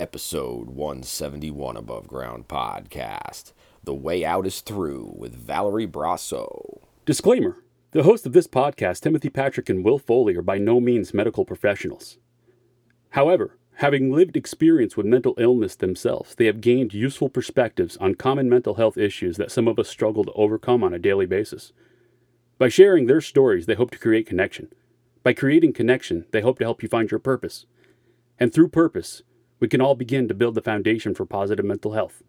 episode 171 Above Ground podcast. The Way Out is Through with Valerie Brasseau. Disclaimer The hosts of this podcast, Timothy Patrick and Will Foley, are by no means medical professionals. However, having lived experience with mental illness themselves, they have gained useful perspectives on common mental health issues that some of us struggle to overcome on a daily basis. By sharing their stories, they hope to create connection. By creating connection, they hope to help you find your purpose. And through purpose, we can all begin to build the foundation for positive mental health.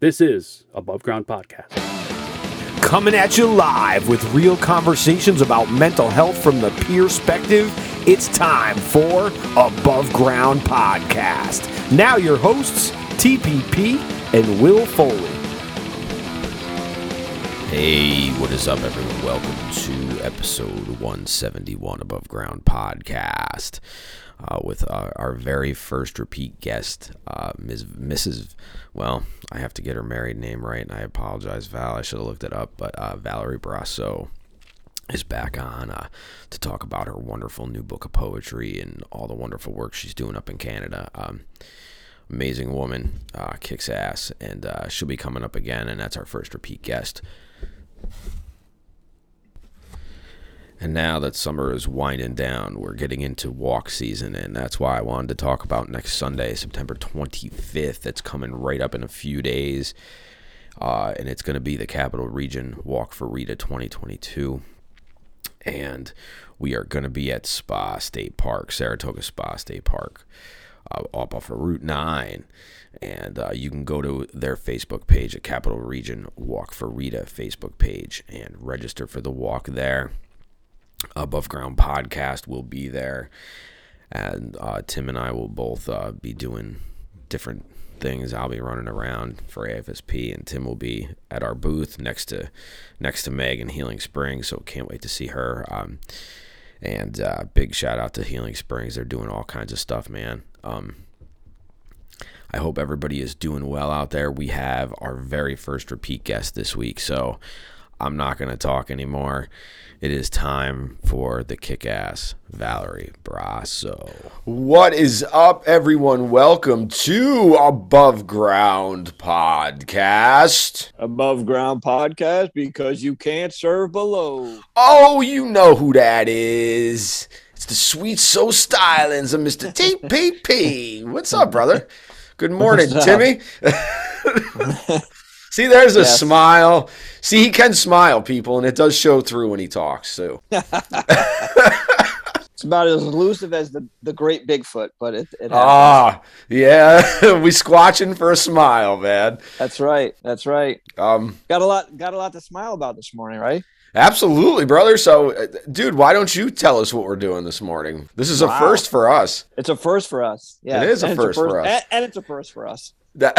This is Above Ground Podcast. Coming at you live with real conversations about mental health from the peer perspective, it's time for Above Ground Podcast. Now, your hosts, TPP and Will Foley. Hey, what is up, everyone? Welcome to episode 171 Above Ground Podcast uh, with uh, our very first repeat guest, uh, Ms. Mrs. Well, I have to get her married name right, and I apologize, Val. I should have looked it up, but uh, Valerie Brasseau is back on uh, to talk about her wonderful new book of poetry and all the wonderful work she's doing up in Canada. Um, amazing woman, uh, kicks ass, and she'll be coming up again, and that's our first repeat guest. And now that summer is winding down, we're getting into walk season, and that's why I wanted to talk about next Sunday, September 25th. That's coming right up in a few days, uh, and it's going to be the Capital Region Walk for Rita 2022. And we are going to be at Spa State Park, Saratoga Spa State Park, uh, up off of Route 9. And uh, you can go to their Facebook page, at Capital Region Walk for Rita Facebook page, and register for the walk there. Above Ground podcast will be there, and uh, Tim and I will both uh, be doing different things. I'll be running around for AFSP, and Tim will be at our booth next to next to Meg in Healing Springs. So can't wait to see her. Um, and uh, big shout out to Healing Springs. They're doing all kinds of stuff, man. Um, I hope everybody is doing well out there. We have our very first repeat guest this week, so I'm not going to talk anymore it is time for the kick ass Valerie Brasseau. What is up, everyone? Welcome to Above Ground Podcast. Above Ground Podcast because you can't serve below. Oh, you know who that is. It's the sweet so stylings of Mr. TPP. What's up, brother? Good morning, Timmy. See, there's a smile. See, he can smile, people, and it does show through when he talks. So it's about as elusive as the, the great Bigfoot, but it, it ah yeah, we squatching for a smile, man. That's right. That's right. Um, got a lot got a lot to smile about this morning, right? Absolutely, brother. So, uh, dude, why don't you tell us what we're doing this morning? This is wow. a first for us. It's a first for us. Yeah, it is a first, a first, for us, and, and it's a first for us. That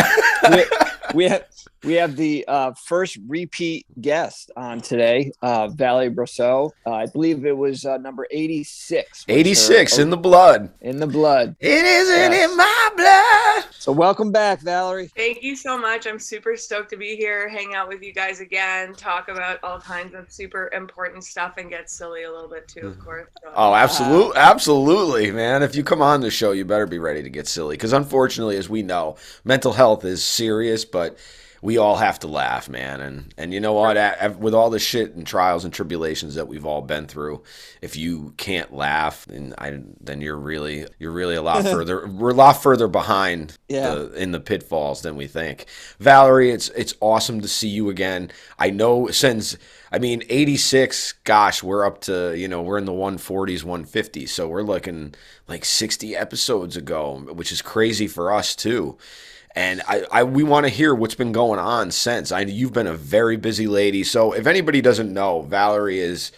we, we have we have the uh, first repeat guest on today, uh, Valerie Brasseau. Uh, I believe it was uh, number 86. 86 in the blood. In the blood. It isn't yes. in my blood. So welcome back, Valerie. Thank you so much. I'm super stoked to be here, hang out with you guys again, talk about all kinds of super important stuff, and get silly a little bit too, of course. So, oh, absolutely, absolutely, man. If you come on the show, you better be ready to get silly, because unfortunately, as we know, mental health is serious, but we all have to laugh, man. And and you know what? With all the shit and trials and tribulations that we've all been through, if you can't laugh, then I then you're really you're really a lot further. We're a lot further behind yeah. the, in the pitfalls than we think. Valerie, it's it's awesome to see you again. I know since I mean 86. Gosh, we're up to you know we're in the 140s, 150s. So we're looking like 60 episodes ago, which is crazy for us too and I, I we want to hear what's been going on since. I you've been a very busy lady. So if anybody doesn't know, Valerie is.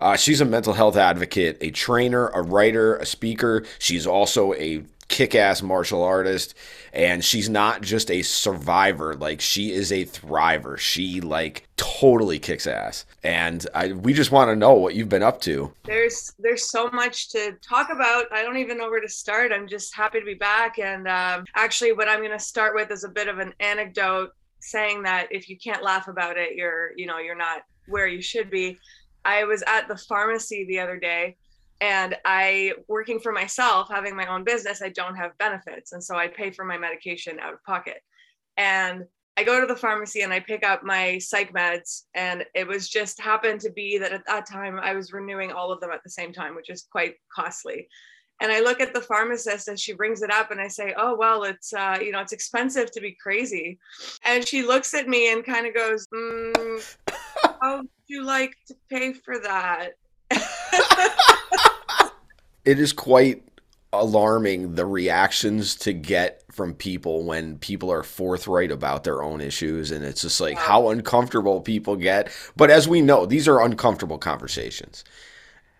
Uh, she's a mental health advocate, a trainer, a writer, a speaker. She's also a kick ass martial artist. And she's not just a survivor, like, she is a thriver. She, like, totally kicks ass. And I, we just want to know what you've been up to. There's there's so much to talk about. I don't even know where to start. I'm just happy to be back. And um, actually, what I'm going to start with is a bit of an anecdote saying that if you can't laugh about it, you're, you know, you're not where you should be. I was at the pharmacy the other day And I, working for myself, having my own business, I don't have benefits. And so I pay for my medication out of pocket. And I go to the pharmacy and I pick up my psych meds. And it was just happened to be that at that time I was renewing all of them at the same time, which is quite costly. And I look at the pharmacist and she brings it up and I say, Oh, well, it's, uh, you know, it's expensive to be crazy. And she looks at me and kind of goes, mm, How would you like to pay for that? it is quite alarming the reactions to get from people when people are forthright about their own issues and it's just like how uncomfortable people get. But as we know these are uncomfortable conversations.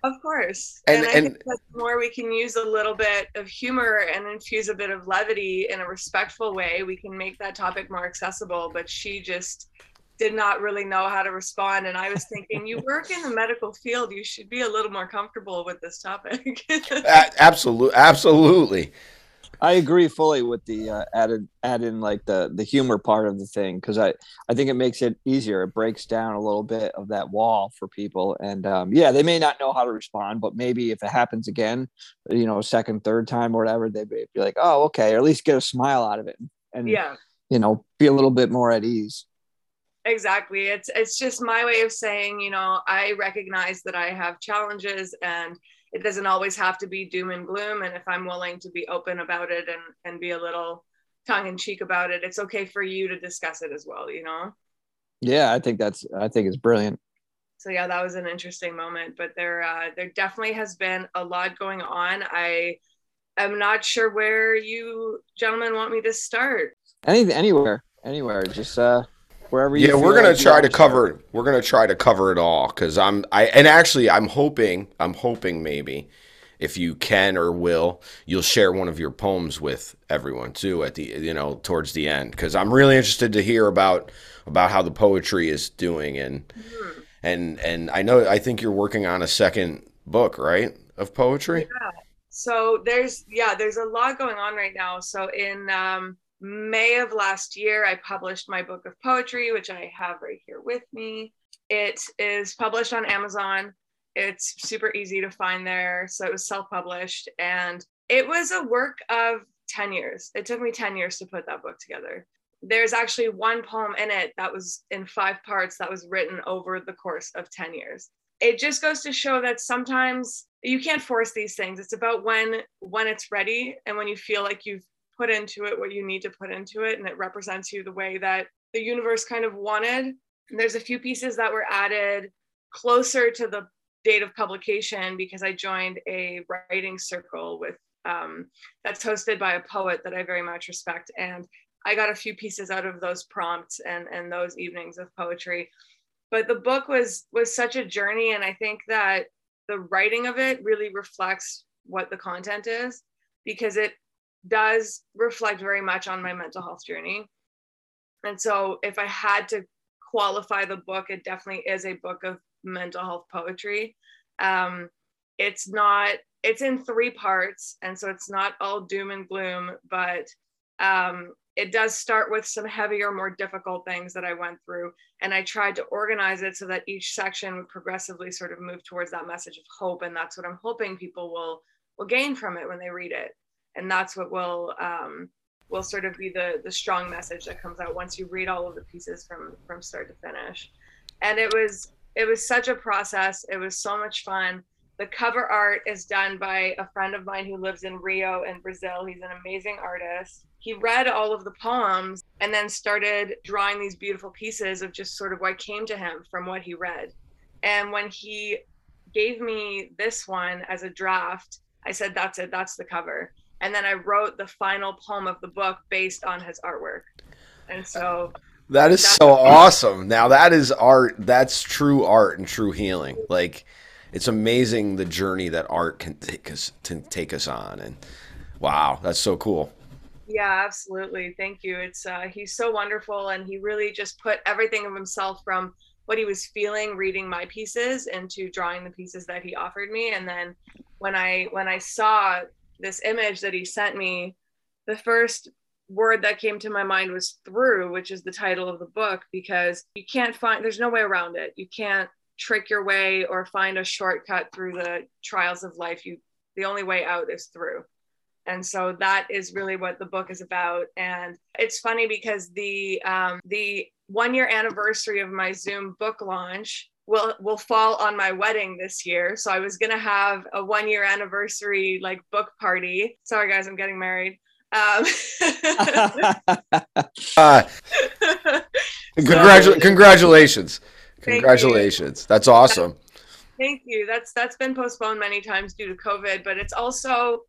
Of course. And, and i and, think that the more we can use a little bit of humor and infuse a bit of levity in a respectful way we can make that topic more accessible. But she just did not really know how to respond. And I was thinking, you work in the medical field, you should be a little more comfortable with this topic. absolutely, absolutely. I agree fully with the uh, added add in like the the humor part of the thing because I I think it makes it easier. It breaks down a little bit of that wall for people, and um, yeah, they may not know how to respond, but maybe if it happens again, you know, second, third time or whatever, they'd be like, oh, okay, or at least get a smile out of it, and yeah, you know, be a little bit more at ease exactly. It's it's just my way of saying you know i recognize that i have challenges and it doesn't always have to be doom and gloom. And if i'm willing to be open about it and and be a little tongue in cheek about it it's okay for you to discuss it as well you know? Yeah i think that's i think it's brilliant. So yeah that was an interesting moment but there uh, there definitely has been a lot going on. I am not sure where you gentlemen want me to start. Any, anywhere anywhere. Just uh wherever yeah we're gonna like try to cover we're gonna try to cover it all because i'm i and actually i'm hoping i'm hoping maybe if you can or will you'll share one of your poems with everyone too at the you know towards the end because i'm really interested to hear about about how the poetry is doing and mm-hmm. and and i know i think you're working on a second book right of poetry yeah. so there's yeah there's a lot going on right now so in um May of last year, I published my book of poetry, which I have right here with me. It is published on Amazon. It's super easy to find there. So it was self published and it was a work of 10 years. It took me 10 years to put that book together. There's actually one poem in it that was in five parts that was written over the course of 10 years. It just goes to show that sometimes you can't force these things. It's about when when it's ready and when you feel like you've put into it what you need to put into it and it represents you the way that the universe kind of wanted. And there's a few pieces that were added closer to the date of publication because i joined a writing circle with um, that's hosted by a poet that i very much respect. And i got a few pieces out of those prompts and and those evenings of poetry. But the book was was such a journey and i think that the writing of it really reflects what the content is because it does reflect very much on my mental health journey. And so, if I had to qualify the book, it definitely is a book of mental health poetry. Um, it's not, it's in three parts. And so, it's not all doom and gloom, but um, it does start with some heavier, more difficult things that I went through. And I tried to organize it so that each section would progressively sort of move towards that message of hope. And that's what I'm hoping people will will gain from it when they read it and that's what will um, will sort of be the the strong message that comes out once you read all of the pieces from from start to finish. And it was it was such a process. It was so much fun. The cover art is done by a friend of mine who lives in rio in brazil. He's an amazing artist. He read all of the poems and then started drawing these beautiful pieces of just sort of what came to him from what he read. And when he gave me this one as a draft i said that's it. That's the cover and then I wrote the final poem of the book based on his artwork. And so that is so awesome. Now that is art. That's true art and true healing. Like it's amazing the journey that art can take us to take us on. And wow, that's so cool. Yeah, absolutely. Thank you. It's uh, he's so wonderful, and he really just put everything of himself from what he was feeling reading my pieces into drawing the pieces that he offered me. And then when I when I saw this image that he sent me, the first word that came to my mind was through, which is the title of the book, because you can't find, there's no way around it. You can't trick your way or find a shortcut through the trials of life. You the only way out is through. And so that is really what the book is about. And it's funny because the um, the one year anniversary of my Zoom book launch will will fall on my wedding this year. So I was gonna have a one year anniversary like book party. Sorry guys, I'm getting married. Um, uh, congratulations! congratulations! Congratulations! That's awesome. Thank you. That's that's been postponed many times due to COVID, but it's also,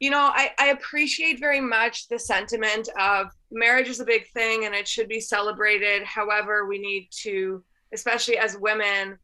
you know, I, I appreciate very much the sentiment of marriage is a big thing and it should be celebrated. However, we need to, especially as women,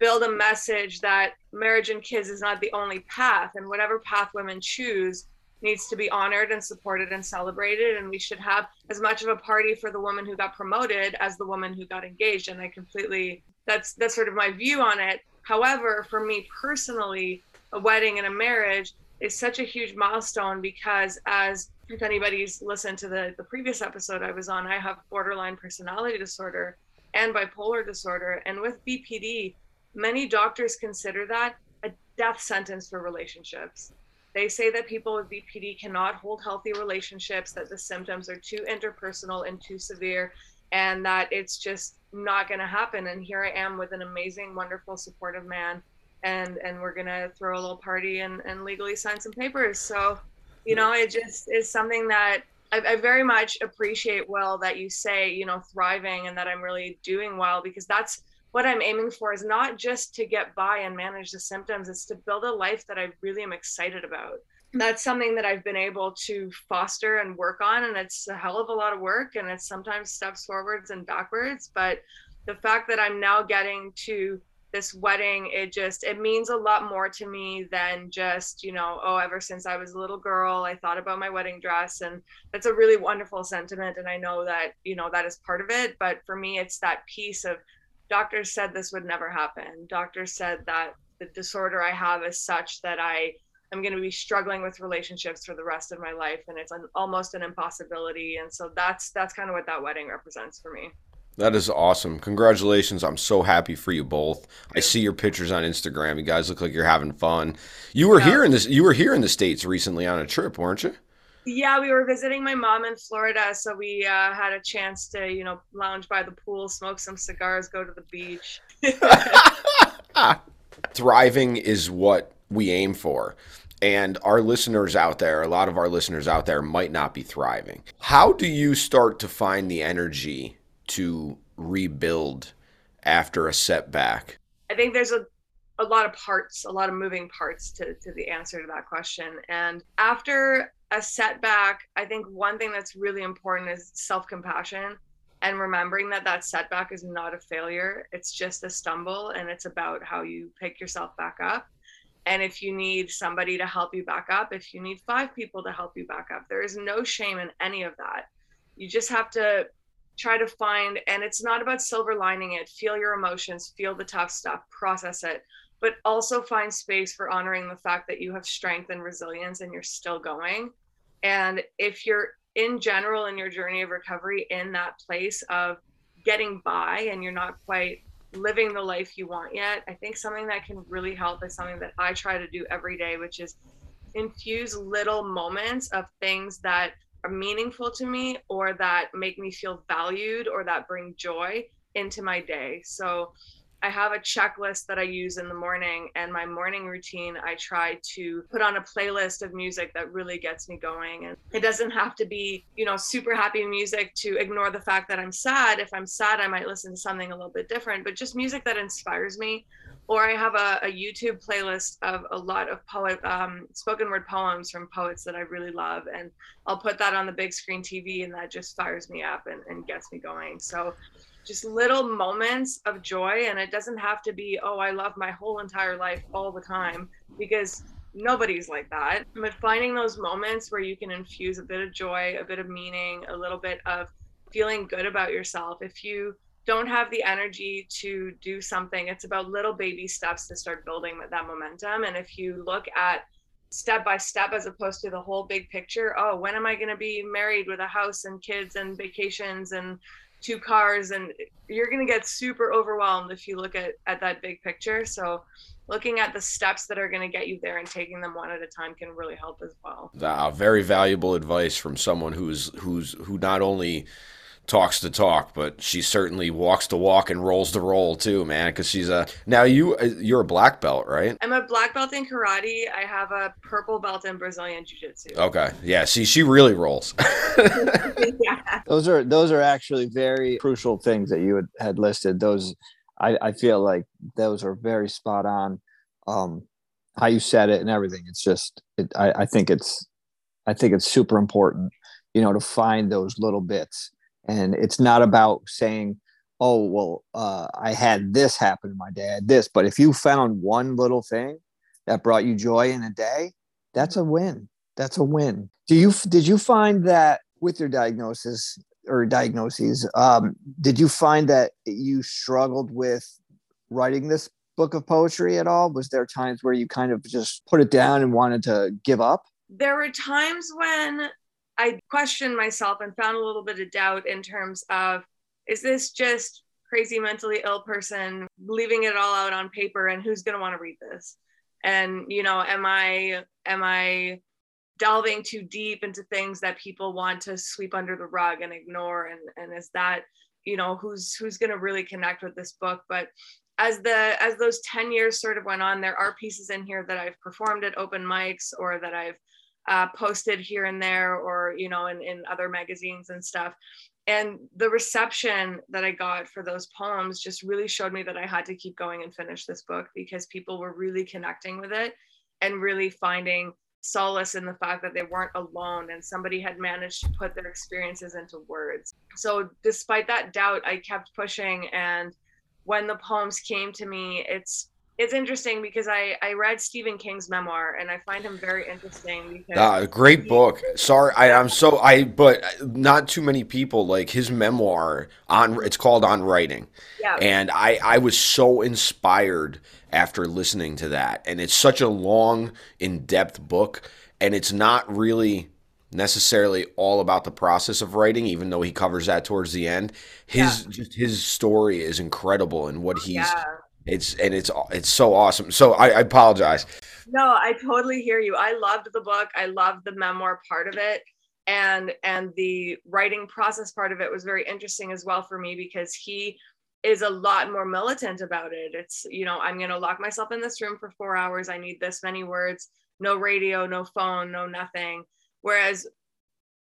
build a message that marriage and kids is not the only path, and whatever path women choose needs to be honored and supported and celebrated and we should have as much of a party for the woman who got promoted as the woman who got engaged and i completely that's that's sort of my view on it. However for me personally a wedding and a marriage is such a huge milestone because as if anybody's listened to the the previous episode i was on i have borderline personality disorder and bipolar disorder and with bpd many doctors consider that a death sentence for relationships they say that people with BPD cannot hold healthy relationships, that the symptoms are too interpersonal and too severe, and that it's just not going to happen. And here I am with an amazing, wonderful, supportive man, and and we're going to throw a little party and, and legally sign some papers. So, you know, it just is something that I, I very much appreciate, Will, that you say, you know, thriving and that I'm really doing well because that's what I'm aiming for is not just to get by and manage the symptoms, it's to build a life that I really am excited about. That's something that I've been able to foster and work on. And it's a hell of a lot of work and it's sometimes steps forwards and backwards. But the fact that I'm now getting to this wedding, it just it means a lot more to me than just, you know, oh, ever since I was a little girl, I thought about my wedding dress. And that's a really wonderful sentiment. And I know that, you know, that is part of it. But for me, it's that piece of doctors said this would never happen. Doctors said that the disorder I have is such that I am going to be struggling with relationships for the rest of my life, and it's an, almost an impossibility. And so that's that's kind of what that wedding represents for me. That is awesome. Congratulations. I'm so happy for you both. I see your pictures on Instagram. You guys look like you're having fun. You were yeah. here in this you were here in the States recently on a trip, weren't you? yeah we were visiting my mom in florida so we uh, had a chance to you know lounge by the pool smoke some cigars go to the beach thriving is what we aim for and our listeners out there a lot of our listeners out there might not be thriving how do you start to find the energy to rebuild after a setback i think there's a a lot of parts, a lot of moving parts to, to the answer to that question. And after a setback, I think one thing that's really important is self compassion and remembering that that setback is not a failure. It's just a stumble and it's about how you pick yourself back up. And if you need somebody to help you back up, if you need five people to help you back up, there is no shame in any of that. You just have to try to find, and it's not about silver lining it, feel your emotions, feel the tough stuff, process it, but also find space for honoring the fact that you have strength and resilience and you're still going. And if you're in general in your journey of recovery in that place of getting by and you're not quite living the life you want yet, I think something that can really help is something that I try to do every day, which is infuse little moments of things that are meaningful to me or that make me feel valued or that bring joy into my day. So I have a checklist that I use in the morning, and my morning routine, I try to put on a playlist of music that really gets me going. And it doesn't have to be, you know, super happy music to ignore the fact that I'm sad. If I'm sad, I might listen to something a little bit different, but just music that inspires me. Or I have a, a YouTube playlist of a lot of poet, um, spoken word poems from poets that I really love, and I'll put that on the big screen TV, and that just fires me up and, and gets me going. So just little moments of joy and it doesn't have to be oh i love my whole entire life all the time because nobody's like that but finding those moments where you can infuse a bit of joy a bit of meaning a little bit of feeling good about yourself if you don't have the energy to do something. It's about little baby steps to start building that momentum. And if you look at step by step as opposed to the whole big picture oh when am i going to be married with a house and kids and vacations and two cars? And you're going to get super overwhelmed if you look at at that big picture. So looking at the steps that are going to get you there and taking them one at a time can really help as well. Uh, very valuable advice from someone who's who's who not only talks the talk, but she certainly walks the walk and rolls the roll too, man. Because she's a now you uh, you're a black belt, right? I'm a black belt in karate. I have a purple belt in Brazilian jiu jitsu. Okay, yeah. See, she really rolls. yeah. Those are those are actually very crucial things that you had, had listed. Those I, I feel like those are very spot on. Um, how you said it and everything. It's just, it, I, I think it's, I think it's super important, you know, to find those little bits. And it's not about saying, oh, well, uh, I had this happen to my dad, this. But if you found one little thing that brought you joy in a day, that's a win. That's a win. Do you did you find that with your diagnosis or diagnoses. Um, did you find that you struggled with writing this book of poetry at all? Was there times where you kind of just put it down and wanted to give up? There were times when I questioned myself and found a little bit of doubt in terms of is this just crazy mentally ill person leaving it all out on paper and who's going to want to read this? And you know, am I am I delving too deep into things that people want to sweep under the rug and ignore and and is that you know who's who's going to really connect with this book but as the as those 10 years sort of went on there are pieces in here that i've performed at open mics or that i've uh, posted here and there or you know in, in other magazines and stuff and the reception that i got for those poems just really showed me that i had to keep going and finish this book because people were really connecting with it and really finding solace in the fact that they weren't alone and somebody had managed to put their experiences into words. So, despite that doubt, I kept pushing. And when the poems came to me, it's it's interesting because I, I read Stephen King's memoir and I find him very interesting because uh, great book. Sorry, I, I'm so I but not too many people like his memoir on it's called On Writing. Yeah. And I I was so inspired after listening to that. And it's such a long, in-depth book and it's not really necessarily all about the process of writing even though he covers that towards the end. His yeah. his story is incredible and what he's yeah it's and it's it's so awesome. So I, I apologize. No, I totally hear you. I loved the book. I loved the memoir part of it and and the writing process part of it was very interesting as well for me because he is a lot more militant about it it's you know i'm going to lock myself in this room for 4 hours i need this many words no radio no phone no nothing whereas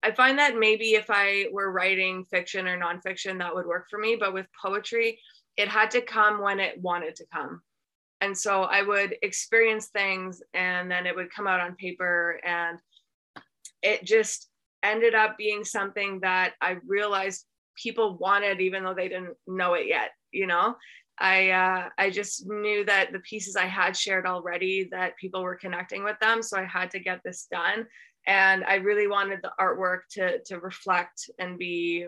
i find that maybe if i were writing fiction or nonfiction that would work for me but with poetry it had to come when it wanted to come. And so I would experience things and then it would come out on paper. And it just ended up being something that I realized people wanted, even though they didn't know it yet. You know, I uh, I just knew that the pieces I had shared already that people were connecting with them, so I had to get this done. And I really wanted the artwork to to reflect and be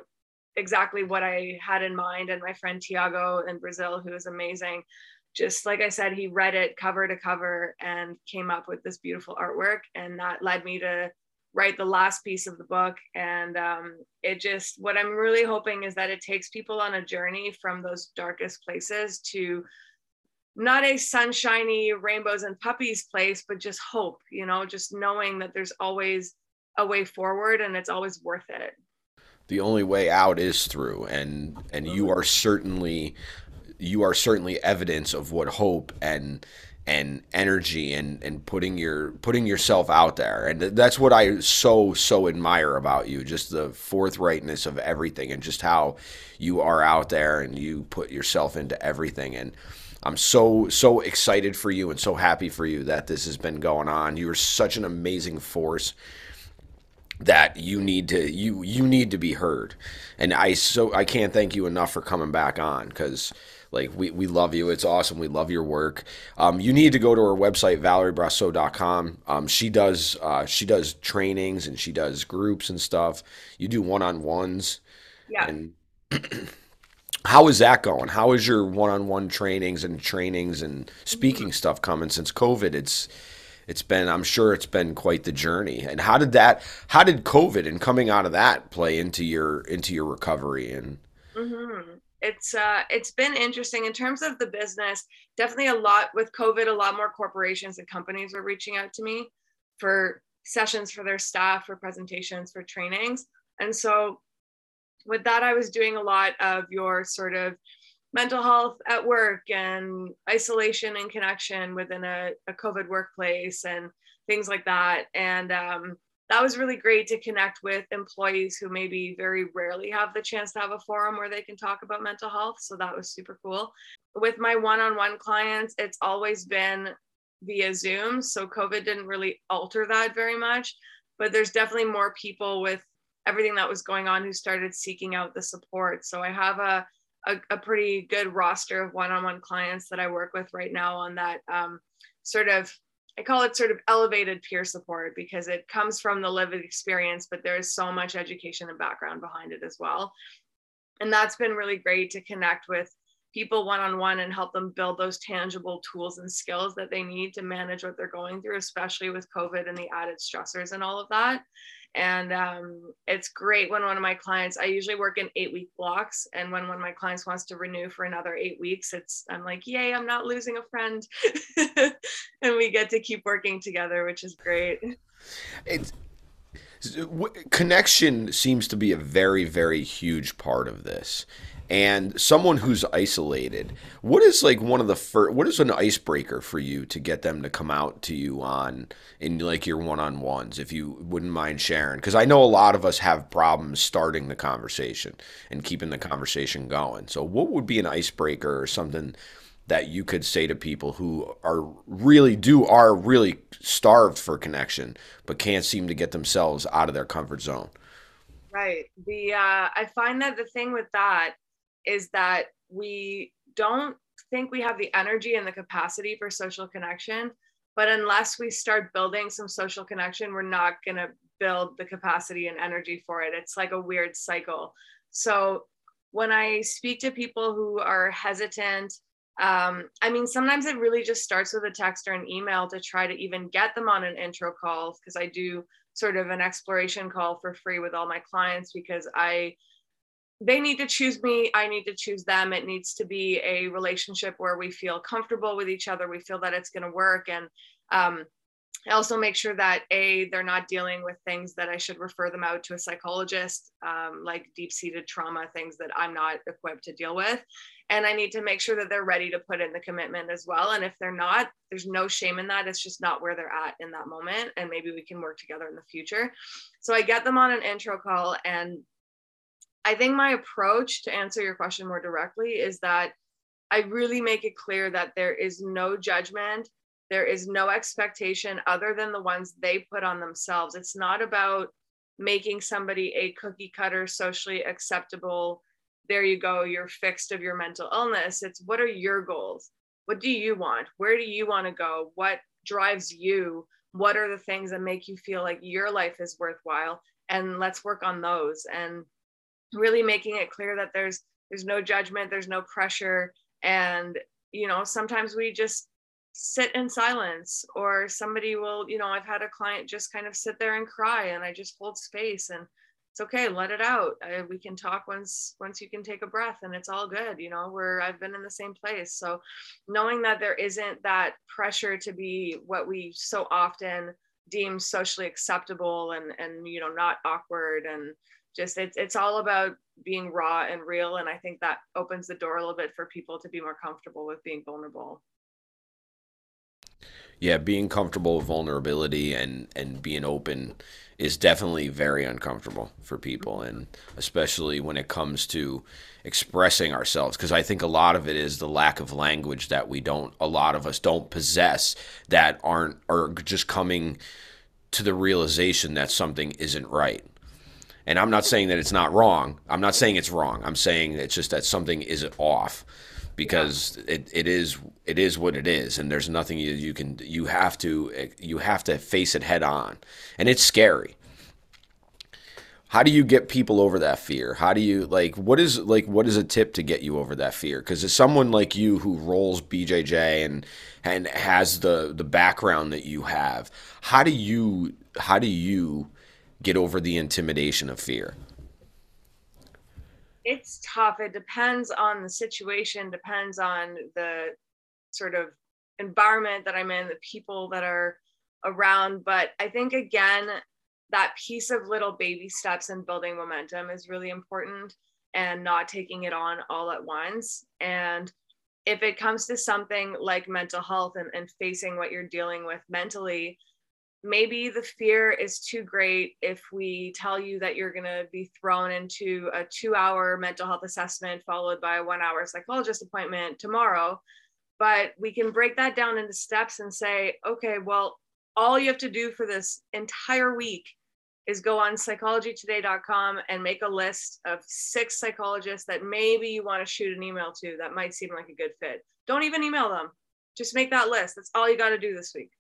exactly what I had in mind. And my friend Tiago in Brazil, who is amazing, just like I said, he read it cover to cover and came up with this beautiful artwork. And that led me to write the last piece of the book. And um, it just, what I'm really hoping is that it takes people on a journey from those darkest places to not a sunshiny rainbows and puppies place, but just hope, you know, just knowing that there's always a way forward and it's always worth it the only way out is through. And and you are certainly you are certainly evidence of what hope and and energy and and putting your putting yourself out there. And that's what I so so admire about you just the forthrightness of everything and just how you are out there and you put yourself into everything. And I'm so so excited for you and so happy for you that this has been going on. You're such an amazing force that you need to you you need to be heard. And i so i can't thank you enough for coming back on because like we, we love you. It's awesome. We love your work. Um, you need to go to her website valeriebrasseau.com um, she does uh, she does trainings and she does groups and stuff. You do one-on-ones. Yeah. And how is that going? How is your one-on-one trainings and trainings and speaking mm-hmm. stuff coming since covid? It's it's been i'm sure it's been quite the journey and how did that how did covid and coming out of that play into your into your recovery and Mm-hmm. It's uh, it's been interesting in terms of the business. Definitely a lot with COVID. A lot more corporations and companies were reaching out to me for sessions for their staff, for presentations, for trainings, and so with that, I was doing a lot of your sort of mental health at work and isolation and connection within a, a COVID workplace and things like that. And um, that was really great to connect with employees who maybe very rarely have the chance to have a forum where they can talk about mental health. So that was super cool. With my one on one clients, it's always been via Zoom. So COVID didn't really alter that very much. But there's definitely more people with everything that was going on who started seeking out the support. So I have a, a, a pretty good roster of one on one clients that I work with right now on that um, sort of I call it sort of elevated peer support because it comes from the lived experience, but there is so much education and background behind it as well. And that's been really great to connect with people one on one and help them build those tangible tools and skills that they need to manage what they're going through, especially with COVID and the added stressors and all of that. And um, it's great when one of my clients, I usually work in eight week blocks. And when one of my clients wants to renew for another eight weeks, it's, I'm like, yay, I'm not losing a friend. and we get to keep working together, which is great. It's, connection seems to be a very, very huge part of this. And someone who's isolated what is like one of the first what is an icebreaker for you to get them to come out to you on in like your one-on-ones if you wouldn't mind sharing? Because i know a lot of us have problems starting the conversation and keeping the conversation going. So what would be an icebreaker or something that you could say to people who are really do are really starved for connection but can't seem to get themselves out of their comfort zone right the uh, i find that the thing with that is that we don't think we have the energy and the capacity for social connection. But unless we start building some social connection, we're not going to build the capacity and energy for it. It's like a weird cycle. So when I speak to people who are hesitant, um, I mean, sometimes it really just starts with a text or an email to try to even get them on an intro call because I do sort of an exploration call for free with all my clients because I they need to choose me i need to choose them. It needs to be a relationship where we feel comfortable with each other we feel that it's going to work and um, I also make sure that a they're not dealing with things that I should refer them out to a psychologist, um, like deep-seated trauma, things that I'm not equipped to deal with, and I need to make sure that they're ready to put in the commitment as well. And if they're not, there's no shame in that. It's just not where they're at in that moment, and maybe we can work together in the future. So I get them on an intro call, and I think my approach to answer your question more directly is that I really make it clear that there is no judgment, there is no expectation other than the ones they put on themselves. It's not about making somebody a cookie cutter, socially acceptable, there you go, you're fixed of your mental illness. It's what are your goals? What do you want? Where do you want to go? What drives you? What are the things that make you feel like your life is worthwhile? And let's work on those. And really making it clear that there's there's no judgment there's no pressure and you know sometimes we just sit in silence or somebody will you know i've had a client just kind of sit there and cry and i just hold space and it's okay let it out. I, we can talk once once you can take a breath and it's all good you know where i've been in the same place. So knowing that there isn't that pressure to be what we so often deem socially acceptable and and you know not awkward and just it's it's all about being raw and real. And i think that opens the door a little bit for people to be more comfortable with being vulnerable yeah being comfortable with vulnerability and and being open is definitely very uncomfortable for people and especially when it comes to expressing ourselves because i think a lot of it is the lack of language that we don't a lot of us don't possess that aren't are just coming to the realization that something isn't right and I'm not saying that it's not wrong. I'm not saying it's wrong. I'm saying it's just that something isn't off because yeah. it, it is it is what it is and there's nothing you, you can you have to you have to face it head on and it's scary how do you get people over that fear how do you like what is like what is a tip to get you over that fear because as someone like you who rolls bjj and and has the the background that you have how do you how do you get over the intimidation of fear? It's tough. It depends on the situation, depends on the sort of environment that I'm in, the people that are around. But I think, again, that piece of little baby steps and building momentum is really important and not taking it on all at once. And if it comes to something like mental health and, and facing what you're dealing with mentally, maybe the fear is too great if we tell you that you're going to be thrown into a two hour mental health assessment followed by a one hour psychologist appointment tomorrow. But we can break that down into steps and say, okay, well, all you have to do for this entire week is go on psychologytoday.com and make a list of six psychologists that maybe you want to shoot an email to that might seem like a good fit. Don't even email them. Just make that list. That's all you got to do this week.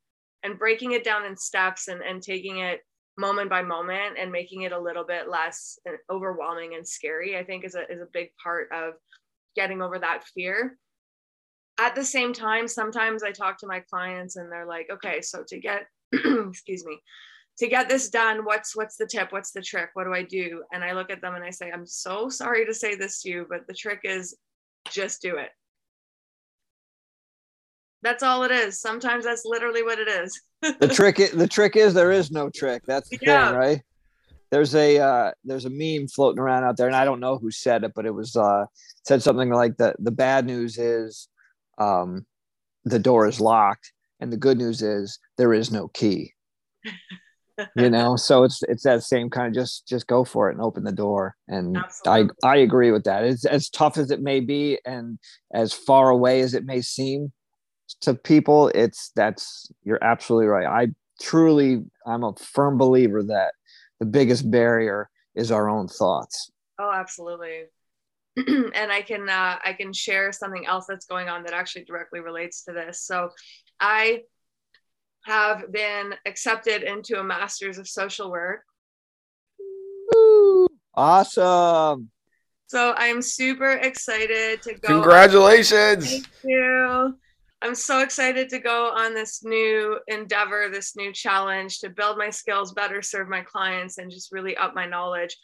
And breaking it down in steps and, and taking it moment by moment and making it a little bit less uh, overwhelming and scary, I think is a, is a big part of getting over that fear. At the same time, sometimes I talk to my clients and they're like, okay, so to get, excuse me, to get this done what's what's the tip? What's the trick? What do i do? And i look at them and i say i'm so sorry to say this to you but the trick is just do it that's all it is. Sometimes that's literally what it is. The trick the trick is there is no trick. That's the yeah. thing right? There's a uh, there's a meme floating around out there and i don't know who said it but it was uh said something like the the bad news is um the door is locked and the good news is there is no key. You know? So it's it's that same kind of just just go for it and open the door. And Absolutely. i i agree with that. It's as tough as it may be and as far away as it may seem to people it's that's you're absolutely right i truly i'm a firm believer that the biggest barrier is our own thoughts oh absolutely and i can uh, i can share something else that's going on that actually directly relates to this so i have been accepted into a master's of social work. Awesome. So I'm super excited to go. Congratulations. Thank you. I'm so excited to go on this new endeavor, this new challenge to build my skills, better serve my clients, and just really up my knowledge.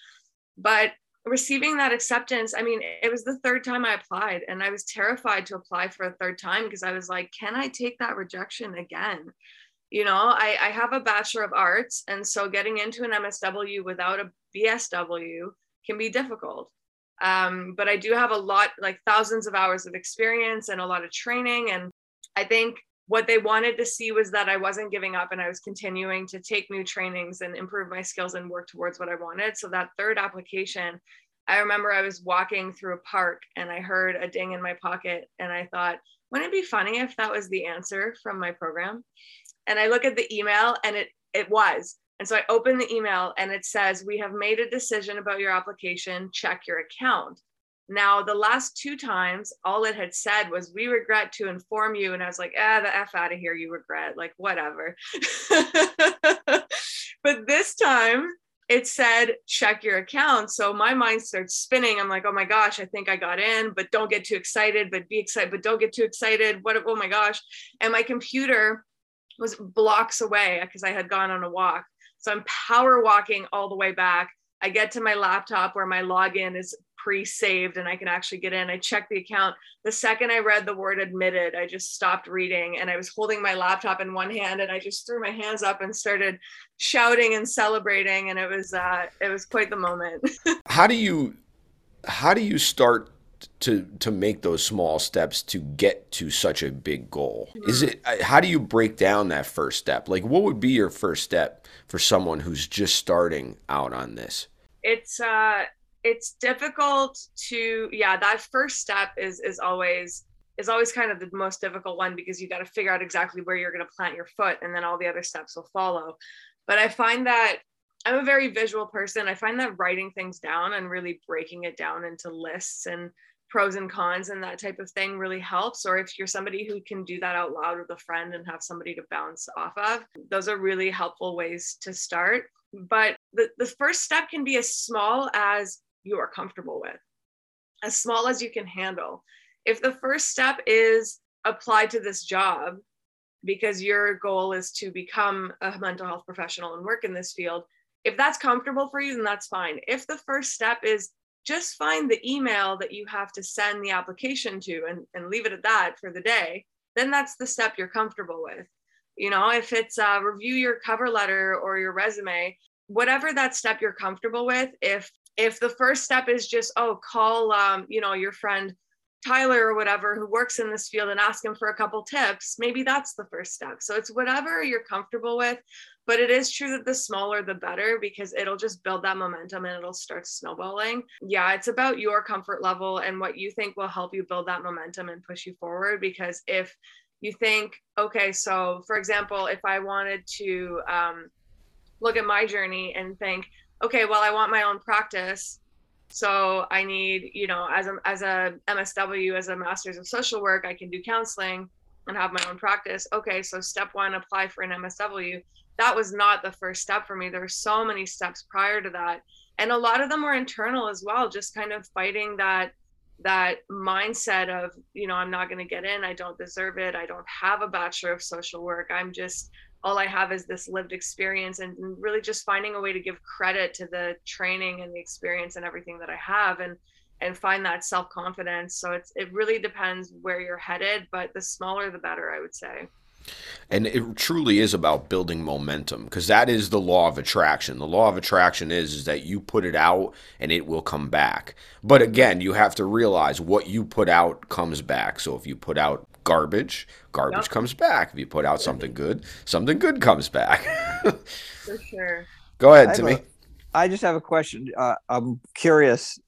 But receiving that acceptance, I mean, it was the third time I applied, and I was terrified to apply for a third time because I was like, can I take that rejection again? you know I, I have a bachelor of arts and so getting into an msw without a bsw can be difficult um, but i do have a lot like thousands of hours of experience and a lot of training and i think what they wanted to see was that i wasn't giving up and i was continuing to take new trainings and improve my skills and work towards what i wanted so that third application i remember i was walking through a park and i heard a ding in my pocket and i thought wouldn't it be funny if that was the answer from my program and I look at the email and it it was. And so I open the email and it says, We have made a decision about your application, check your account. Now, the last two times, all it had said was, We regret to inform you. And I was like, Ah, the F out of here, you regret, like, whatever. but this time, it said check your account. So my mind starts spinning. I'm like, oh my gosh, I think I got in, but don't get too excited, but be excited, but don't get too excited. What oh my gosh. And my computer was blocks away because I had gone on a walk. So I'm power walking all the way back. I get to my laptop where my login is pre-saved and I can actually get in. I checked the account. The second I read the word admitted, I just stopped reading and I was holding my laptop in one hand and I just threw my hands up and started shouting and celebrating and it was uh it was quite the moment. how do you how do you start to to make those small steps to get to such a big goal is it uh, how do you break down that first step like what would be your first step for someone who's just starting out on this it's uh it's difficult to yeah that first step is is always is always kind of the most difficult one because you got to figure out exactly where you're going to plant your foot and then all the other steps will follow but i find that i'm a very visual person i find that writing things down and really breaking it down into lists and pros and cons and that type of thing really helps. Or if you're somebody who can do that out loud with a friend and have somebody to bounce off of, those are really helpful ways to start. But the, the first step can be as small as you are comfortable with, as small as you can handle. If the first step is apply to this job because your goal is to become a mental health professional and work in this field, if that's comfortable for you, then that's fine. If the first step is just find the email that you have to send the application to and, and leave it at that for the day then that's the step you're comfortable with you know if it's uh, review your cover letter or your resume whatever that step you're comfortable with if if the first step is just oh call um, you know your friend tyler or whatever who works in this field and ask him for a couple tips maybe that's the first step. So it's whatever you're comfortable with but it is true that the smaller the better because it'll just build that momentum and it'll start snowballing. Yeah it's about your comfort level and what you think will help you build that momentum and push you forward because if you think okay so for example if i wanted to um, look at my journey and think okay well i want my own practice. So i need you know as a as a msw as a master's of social work i can do counseling and have my own practice. Okay so step one apply for an msw that was not the first step for me. There were so many steps prior to that. And a lot of them were internal as well just kind of fighting that that mindset of you know i'm not going to get in i don't deserve it i don't have a bachelor of social work i'm just all I have is this lived experience and really just finding a way to give credit to the training and the experience and everything that I have and and find that self-confidence. So it's it really depends where you're headed, but the smaller the better, I would say. And it truly is about building momentum because that is the law of attraction. The law of attraction is, is that you put it out and it will come back. But again, you have to realize what you put out comes back. So if you put out garbage, garbage yep. comes back. If you put out something good, something good comes back. For sure. Go ahead, Timmy. A, I just have a question. Uh, I'm curious.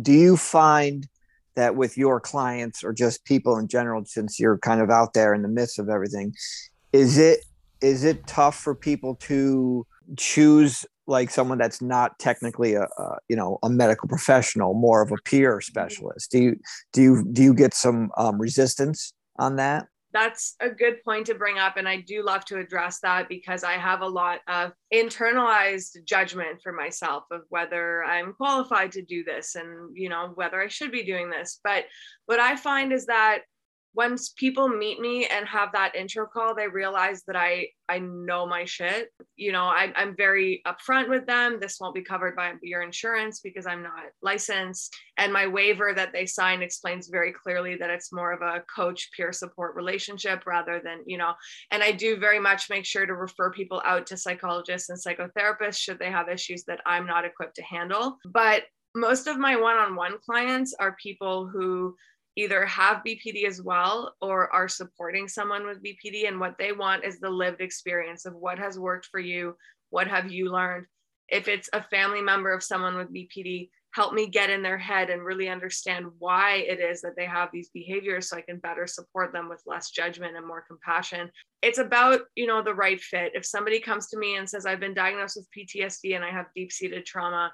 Do you find that with your clients or just people in general, since you're kind of out there in the midst of everything, is it is it tough for people to choose like someone that's not technically a, a, you know a medical professional more of a peer specialist do you do you do you get some um, resistance on that? That's a good point to bring up. And I do love to address that because I have a lot of internalized judgment for myself of whether I'm qualified to do this and, you know, whether I should be doing this. But what I find is that once people meet me and have that intro call, they realize that I I know my shit. You know, I, I'm very upfront with them. This won't be covered by your insurance because I'm not licensed. And my waiver that they sign explains very clearly that it's more of a coach peer support relationship rather than, you know, and I do very much make sure to refer people out to psychologists and psychotherapists should they have issues that I'm not equipped to handle. But most of my one on one clients are people who either have BPD as well or are supporting someone with BPD. And what they want is the lived experience of what has worked for you, what have you learned. If it's a family member of someone with BPD, help me get in their head and really understand why it is that they have these behaviors so I can better support them with less judgment and more compassion. It's about, you know, the right fit. If somebody comes to me and says I've been diagnosed with PTSD and I have deep-seated trauma,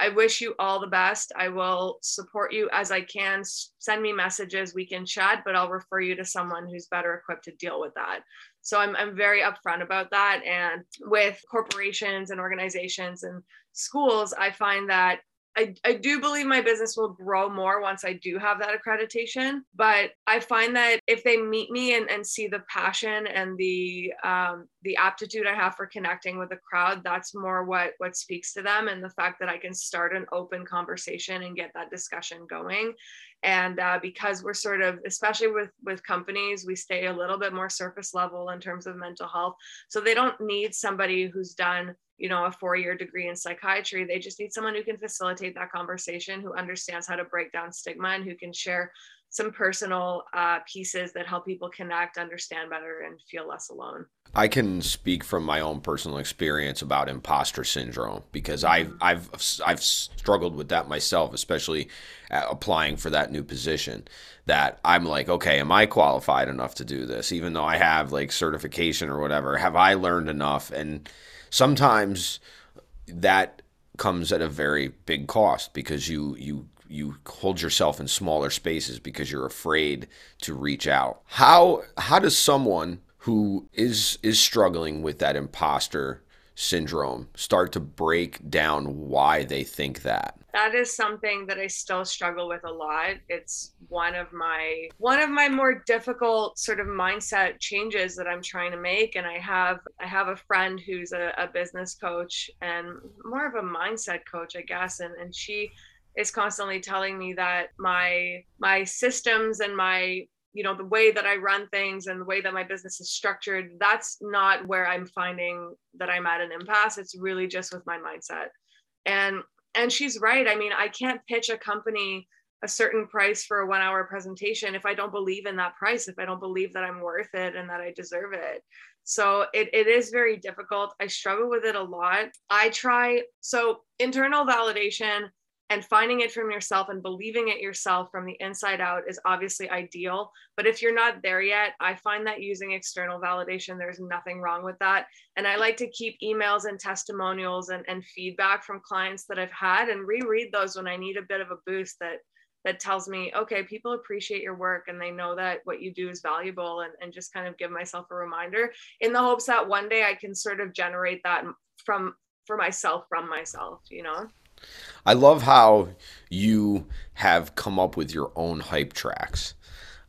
I wish you all the best. I will support you as I can. Send me messages. We can chat, but I'll refer you to someone who's better equipped to deal with that. So I'm, I'm very upfront about that. And with corporations and organizations and schools, I find that I, I do believe my business will grow more once I do have that accreditation. But I find that if they meet me and, and see the passion and the um, the aptitude I have for connecting with the crowd, that's more what what speaks to them, and the fact that I can start an open conversation and get that discussion going. And uh, because we're sort of, especially with with companies, we stay a little bit more surface level in terms of mental health, so they don't need somebody who's done you know a four year degree in psychiatry. They just need someone who can facilitate that conversation who understands how to break down stigma and who can share some personal uh, pieces that help people connect understand better and feel less alone. I can speak from my own personal experience about imposter syndrome because i've mm-hmm. i've i've struggled with that myself especially applying for that new position that i'm like okay am i qualified enough to do this? Even though i have like certification or whatever have i learned enough? And sometimes that comes at a very big cost because you you you hold yourself in smaller spaces because you're afraid to reach out. How how does someone who is is struggling with that imposter syndrome start to break down why they think that? That is something that I still struggle with a lot. It's one of my one of my more difficult sort of mindset changes that I'm trying to make and I have I have a friend who's a, a business coach and more of a mindset coach I guess and and she is constantly telling me that my my systems and my you know the way that i run things and the way that my business is structured that's not where i'm finding that i'm at an impasse. It's really just with my mindset. And and she's right. I mean i can't pitch a company a certain price for a one hour presentation if i don't believe in that price if i don't believe that i'm worth it and that i deserve it. So it, it is very difficult. I struggle with it a lot. I try so internal validation and finding it from yourself and believing it yourself from the inside out is obviously ideal. But if you're not there yet i find that using external validation there's nothing wrong with that. And i like to keep emails and testimonials and, and feedback from clients that i've had and reread those when i need a bit of a boost that that tells me okay people appreciate your work and they know that what you do is valuable and, and just kind of give myself a reminder in the hopes that one day i can sort of generate that from for myself from myself you know I love how you have come up with your own hype tracks.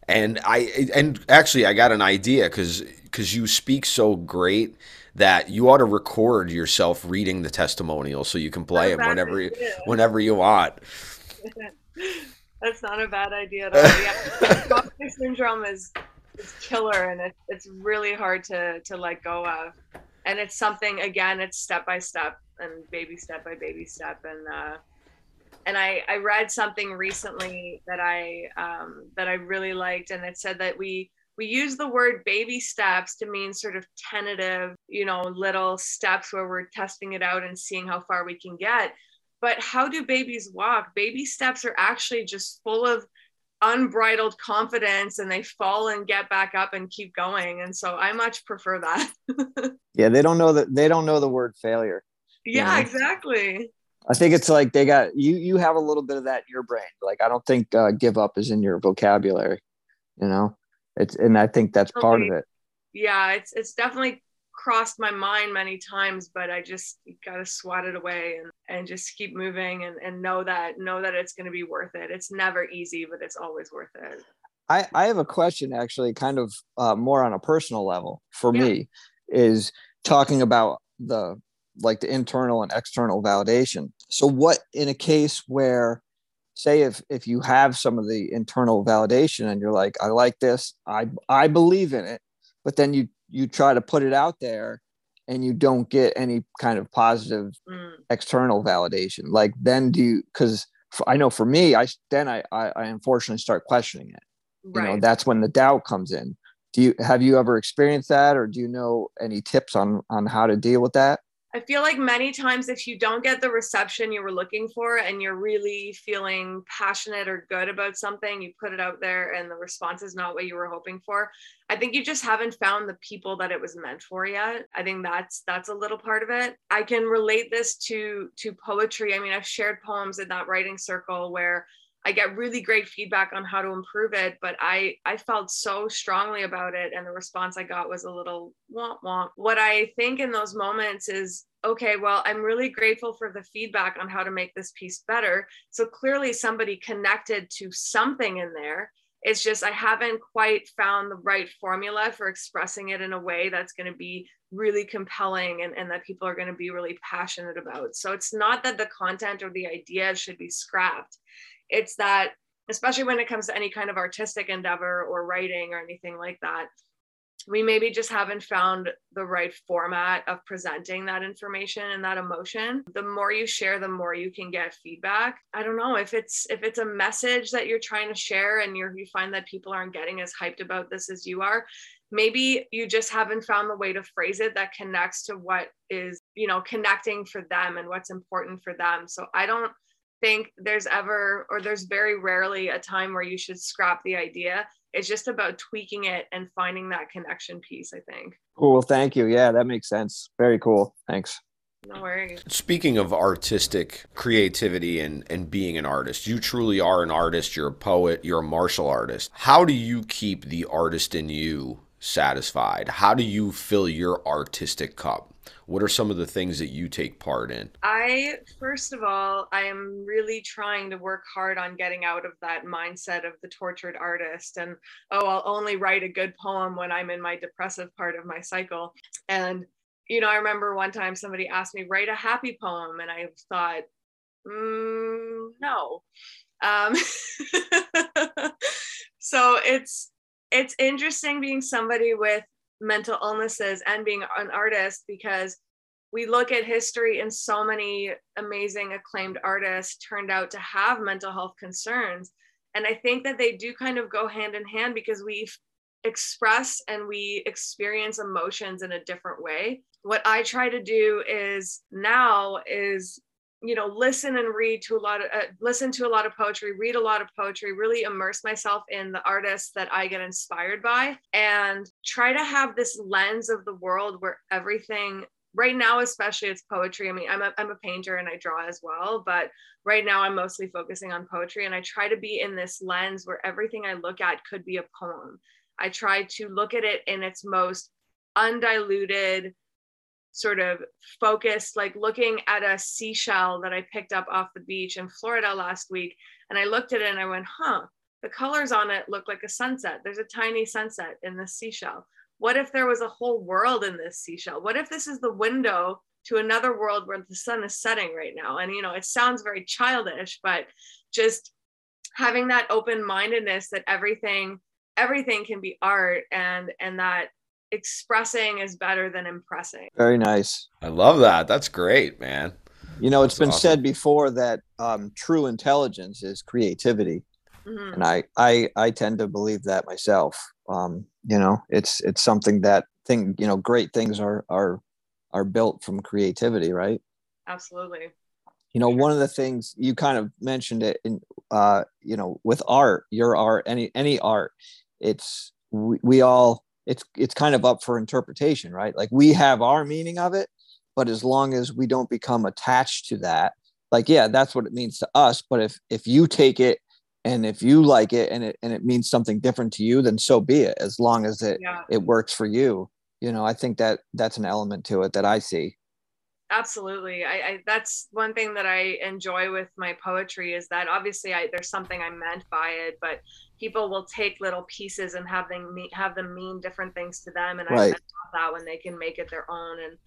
And I and actually I got an idea cuz cuz you speak so great that you ought to record yourself reading the testimonial so you can play it whenever you, whenever you want. That's not a bad idea at all. Yeah, syndrome is is killer, and it, it's really hard to to let go of. And it's something again, it's step by step and baby step by baby step. And uh, and I, I read something recently that I um, that I really liked. And it said that we we use the word baby steps to mean sort of tentative you know little steps where we're testing it out and seeing how far we can get. But how do babies walk? Baby steps are actually just full of unbridled confidence and they fall and get back up and keep going and so i much prefer that yeah they don't know that they don't know the word failure yeah, know? exactly. I think it's like they got you. You have a little bit of that in your brain. Like I don't think uh, give up is in your vocabulary. You know, it's and I think that's part of it. Yeah, it's it's definitely crossed my mind many times, but I just gotta swat it away and and just keep moving and and know that know that it's gonna be worth it. It's never easy, but it's always worth it. I I have a question actually, kind of uh, more on a personal level for yeah. me, is talking about the like the internal and external validation. So what in a case where say if if you have some of the internal validation and you're like I like this, I I believe in it, but then you you try to put it out there and you don't get any kind of positive mm. external validation. Like then do you cuz I know for me I then I, I I unfortunately start questioning it. Right. You know, that's when the doubt comes in. Do you have you ever experienced that or do you know any tips on on how to deal with that? I feel like many times if you don't get the reception you were looking for and you're really feeling passionate or good about something, you put it out there and the response is not what you were hoping for. I think you just haven't found the people that it was meant for yet. I think that's that's a little part of it. I can relate this to to poetry. I mean, I've shared poems in that writing circle where I get really great feedback on how to improve it, but I I felt so strongly about it, and the response I got was a little womp womp. What I think in those moments is okay, well, I'm really grateful for the feedback on how to make this piece better. So clearly, somebody connected to something in there. It's just I haven't quite found the right formula for expressing it in a way that's going to be really compelling and, and that people are going to be really passionate about. So it's not that the content or the idea should be scrapped it's that especially when it comes to any kind of artistic endeavor or writing or anything like that we maybe just haven't found the right format of presenting that information and that emotion. The more you share the more you can get feedback. I don't know if it's if it's a message that you're trying to share and you you find that people aren't getting as hyped about this as you are maybe you just haven't found the way to phrase it that connects to what is you know connecting for them and what's important for them. So i don't think there's ever or there's very rarely a time where you should scrap the idea it's just about tweaking it and finding that connection piece i think cool thank you yeah that makes sense very cool thanks no worries. Speaking of artistic creativity and, and being an artist, you truly are an artist. You're a poet. You're a martial artist. How do you keep the artist in you satisfied? How do you fill your artistic cup? What are some of the things that you take part in? I, first of all, I am really trying to work hard on getting out of that mindset of the tortured artist and, oh, I'll only write a good poem when I'm in my depressive part of my cycle. And, you know, I remember one time somebody asked me, write a happy poem. And I thought, mm, no. Um, so it's it's interesting being somebody with mental illnesses and being an artist because we look at history and so many amazing acclaimed artists turned out to have mental health concerns. And i think that they do kind of go hand in hand because we express and we experience emotions in a different way. What i try to do is now is you know listen and read to a lot of uh, listen to a lot of poetry read a lot of poetry really immerse myself in the artists that i get inspired by and try to have this lens of the world where everything right now especially it's poetry i mean I'm a, I'm a painter and i draw as well but right now i'm mostly focusing on poetry and i try to be in this lens where everything i look at could be a poem. I try to look at it in its most undiluted sort of focused like looking at a seashell that i picked up off the beach in florida last week and i looked at it and i went huh the colors on it look like a sunset there's a tiny sunset in this seashell what if there was a whole world in this seashell? What if this is the window to another world where the sun is setting right now? And, you know, it sounds very childish, but just having that open mindedness that everything, everything can be art and, and that expressing is better than impressing. Very nice. I love that. That's great, man. You know, it's That's been awesome. said before that um, true intelligence is creativity. Mm-hmm. And I, I, I tend to believe that myself. Um, you know, it's, it's something that thing, you know, great things are, are, are built from creativity, right? Absolutely. You know, one of the things you kind of mentioned it in, uh, you know, with art, your art, any, any art, it's, we, we all, it's, it's kind of up for interpretation, right? Like we have our meaning of it, but as long as we don't become attached to that, like, yeah, that's what it means to us. But if, if you take it and if you like it and it and it means something different to you then so be it as long as it yeah. it works for you you know i think that that's an element to it that i see absolutely I, I, that's one thing that i enjoy with my poetry is that obviously I, there's something i meant by it but people will take little pieces and have them have them mean different things to them and right. i love that when they can make it their own and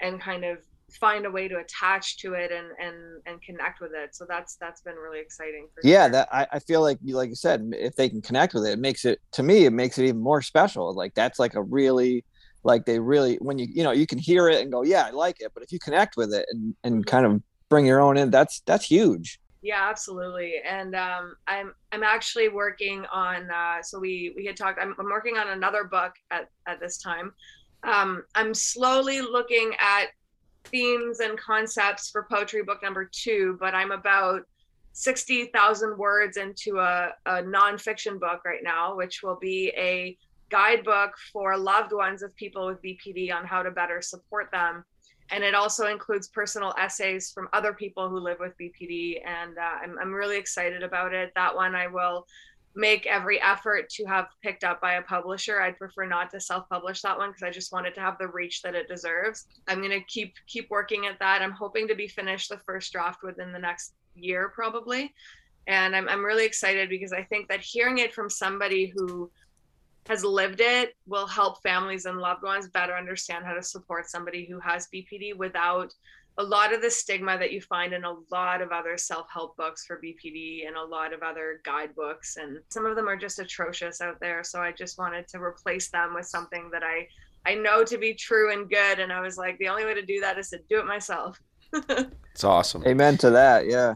and kind of find a way to attach to it and and and connect with it so that's that's been really exciting yeah sure. that I, I feel like you like you said if they can connect with it it makes it to me it makes it even more special like that's like a really like they really when you you know you can hear it and go yeah i like it but if you connect with it and and kind of bring your own in that's that's huge. Yeah absolutely and um i'm i'm actually working on uh so we we had talked i'm, I'm working on another book at at this time. Um i'm slowly looking at themes and concepts for poetry book number two, but I'm about 60,000 words into a, a nonfiction book right now, which will be a guidebook for loved ones of people with BPD on how to better support them. And it also includes personal essays from other people who live with BPD. And uh, I'm, I'm really excited about it. That one I will make every effort to have picked up by a publisher. I'd prefer not to self-publish that one because I just wanted to have the reach that it deserves. I'm gonna keep keep working at that. I'm hoping to be finished the first draft within the next year probably. And I'm I'm really excited because I think that hearing it from somebody who has lived it will help families and loved ones better understand how to support somebody who has BPD without a lot of the stigma that you find in a lot of other self-help books for BPD and a lot of other guidebooks and some of them are just atrocious out there so I just wanted to replace them with something that I I know to be true and good and I was like the only way to do that is to do it myself. it's awesome. Amen to that. Yeah.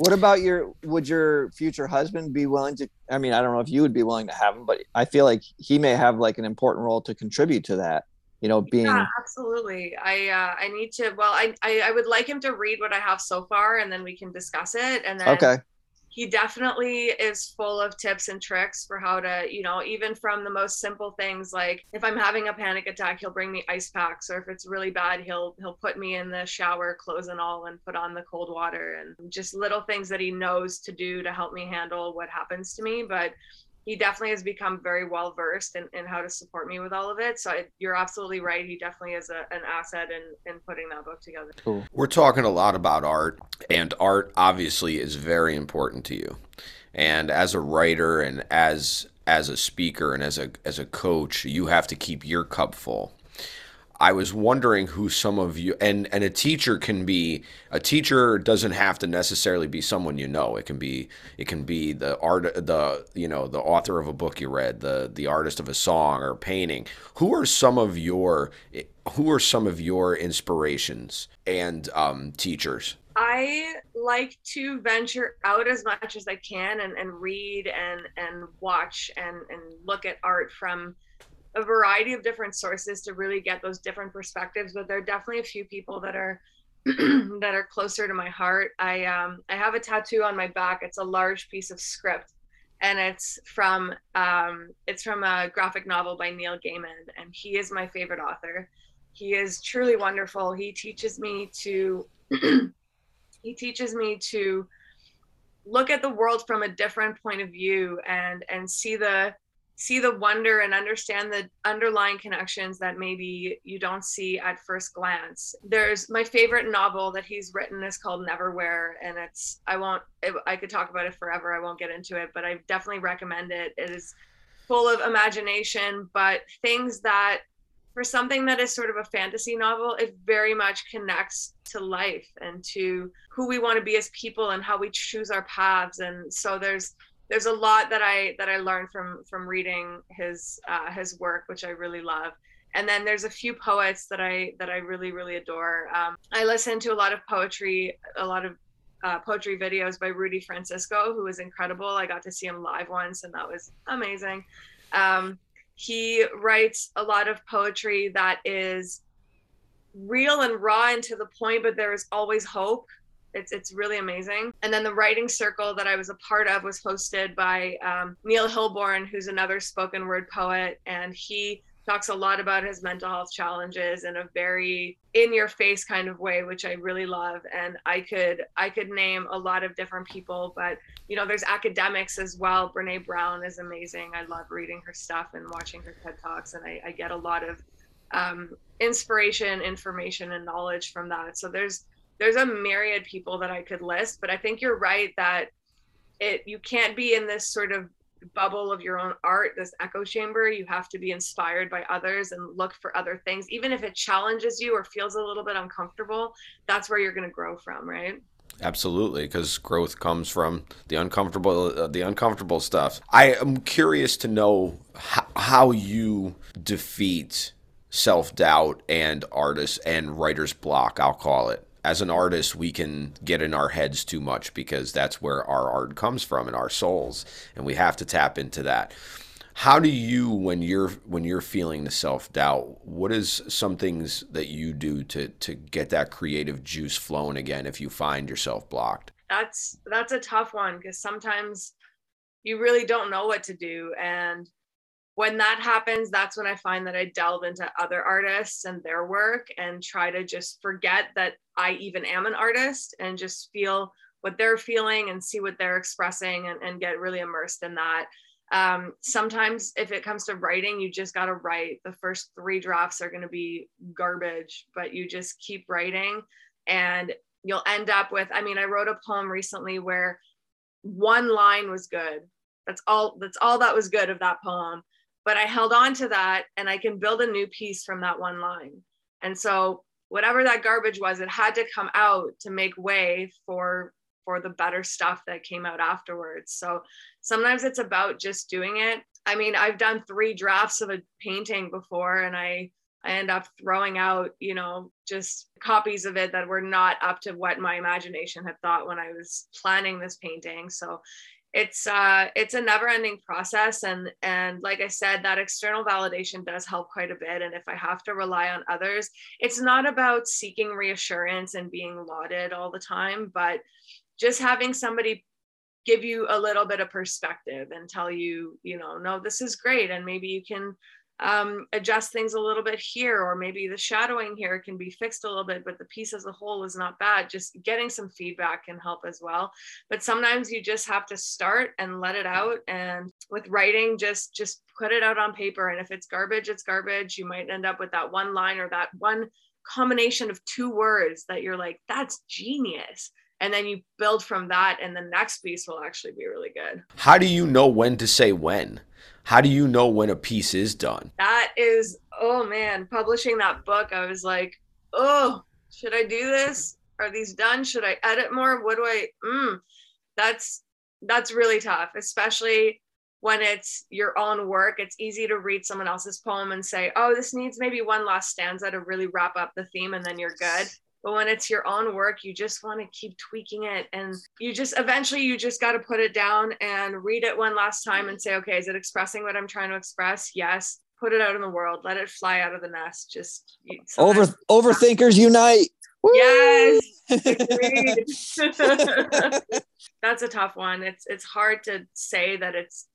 What about your would your future husband be willing to I mean I don't know if you would be willing to have him but I feel like he may have like an important role to contribute to that you know being yeah, absolutely. I uh i need to well I, I i would like him to read what i have so far and then we can discuss it and then okay he definitely is full of tips and tricks for how to you know even from the most simple things like if i'm having a panic attack he'll bring me ice packs or if it's really bad he'll he'll put me in the shower clothes and all and put on the cold water and just little things that he knows to do to help me handle what happens to me but he definitely has become very well versed in, in how to support me with all of it. So I, you're absolutely right. He definitely is a, an asset in, in putting that book together. Cool. We're talking a lot about art, and art obviously is very important to you. And as a writer and as as a speaker and as a as a coach, you have to keep your cup full. I was wondering who some of you and and a teacher can be a teacher doesn't have to necessarily be someone you know. It can be it can be the art the you know the author of a book you read, the the artist of a song or painting. Who are some of your who are some of your inspirations and um, teachers? I like to venture out as much as I can and, and read and and watch and and look at art from a variety of different sources to really get those different perspectives but there are definitely a few people that are that are closer to my heart. I um i have a tattoo on my back. It's a large piece of script and it's from um it's from a graphic novel by neil gaiman and he is my favorite author. He is truly wonderful. He teaches me to he teaches me to look at the world from a different point of view and and see the see the wonder and understand the underlying connections that maybe you don't see at first glance. There's my favorite novel that he's written is called Neverwhere, and it's I won't I could talk about it forever. I won't get into it, but I definitely recommend it. It is full of imagination, but things that for something that is sort of a fantasy novel, it very much connects to life and to who we want to be as people and how we choose our paths. And so there's there's a lot that I that I learned from from reading his uh, his work, which I really love. And then there's a few poets that I that I really really adore. Um, I listen to a lot of poetry, a lot of uh, poetry videos by Rudy Francisco, who is incredible. I got to see him live once, and that was amazing. Um, he writes a lot of poetry that is real and raw and to the point, but there is always hope it's it's really amazing. And then the writing circle that I was a part of was hosted by um, Neil Hilborn, who's another spoken word poet, and he talks a lot about his mental health challenges in a very in your face kind of way which i really love. And i could i could name a lot of different people but you know there's academics as well. Brene brown is amazing. I love reading her stuff and watching her ted talks and i, I get a lot of um, inspiration information and knowledge from that. So there's there's a myriad people that I could list, but I think you're right that it you can't be in this sort of bubble of your own art, this echo chamber. You have to be inspired by others and look for other things, even if it challenges you or feels a little bit uncomfortable. That's where you're going to grow from, right? Absolutely, because growth comes from the uncomfortable, uh, the uncomfortable stuff. I am curious to know how, how you defeat self doubt and artist and writer's block. I'll call it as an artist we can get in our heads too much because that's where our art comes from and our souls and we have to tap into that. How do you when you're when you're feeling the self-doubt what is some things that you do to to get that creative juice flowing again if you find yourself blocked? That's that's a tough one because sometimes you really don't know what to do and when that happens, that's when I find that I delve into other artists and their work and try to just forget that I even am an artist and just feel what they're feeling and see what they're expressing and, and get really immersed in that. Um, sometimes, if it comes to writing, you just got to write. The first three drafts are going to be garbage, but you just keep writing and you'll end up with. I mean, I wrote a poem recently where one line was good. That's all. That's all that was good of that poem but I held on to that and I can build a new piece from that one line. And so whatever that garbage was, it had to come out to make way for for the better stuff that came out afterwards. So sometimes it's about just doing it. I mean, I've done three drafts of a painting before and I I end up throwing out, you know, just copies of it that were not up to what my imagination had thought when I was planning this painting. So it's uh it's a never ending process and and like i said that external validation does help quite a bit and if i have to rely on others it's not about seeking reassurance and being lauded all the time but just having somebody give you a little bit of perspective and tell you you know no this is great and maybe you can um, adjust things a little bit here, or maybe the shadowing here can be fixed a little bit, but the piece as a whole is not bad. Just getting some feedback can help as well. But sometimes you just have to start and let it out. And with writing, just just put it out on paper. And if it's garbage, it's garbage. You might end up with that one line or that one combination of two words that you're like, that's genius. And then you build from that and the next piece will actually be really good. How do you know when to say when? How do you know when a piece is done? That is oh man publishing that book i was like oh should i do this? Are these done? Should i edit more? What do i mm, that's that's really tough especially when it's your own work. It's easy to read someone else's poem and say oh this needs maybe one last stanza to really wrap up the theme and then you're good but when it's your own work you just want to keep tweaking it and you just eventually you just got to put it down and read it one last time and say okay is it expressing what i'm trying to express? Yes. Put it out in the world. Let it fly out of the nest. Just over overthinkers unite. Woo! yes! That's a tough one. It's it's hard to say that it's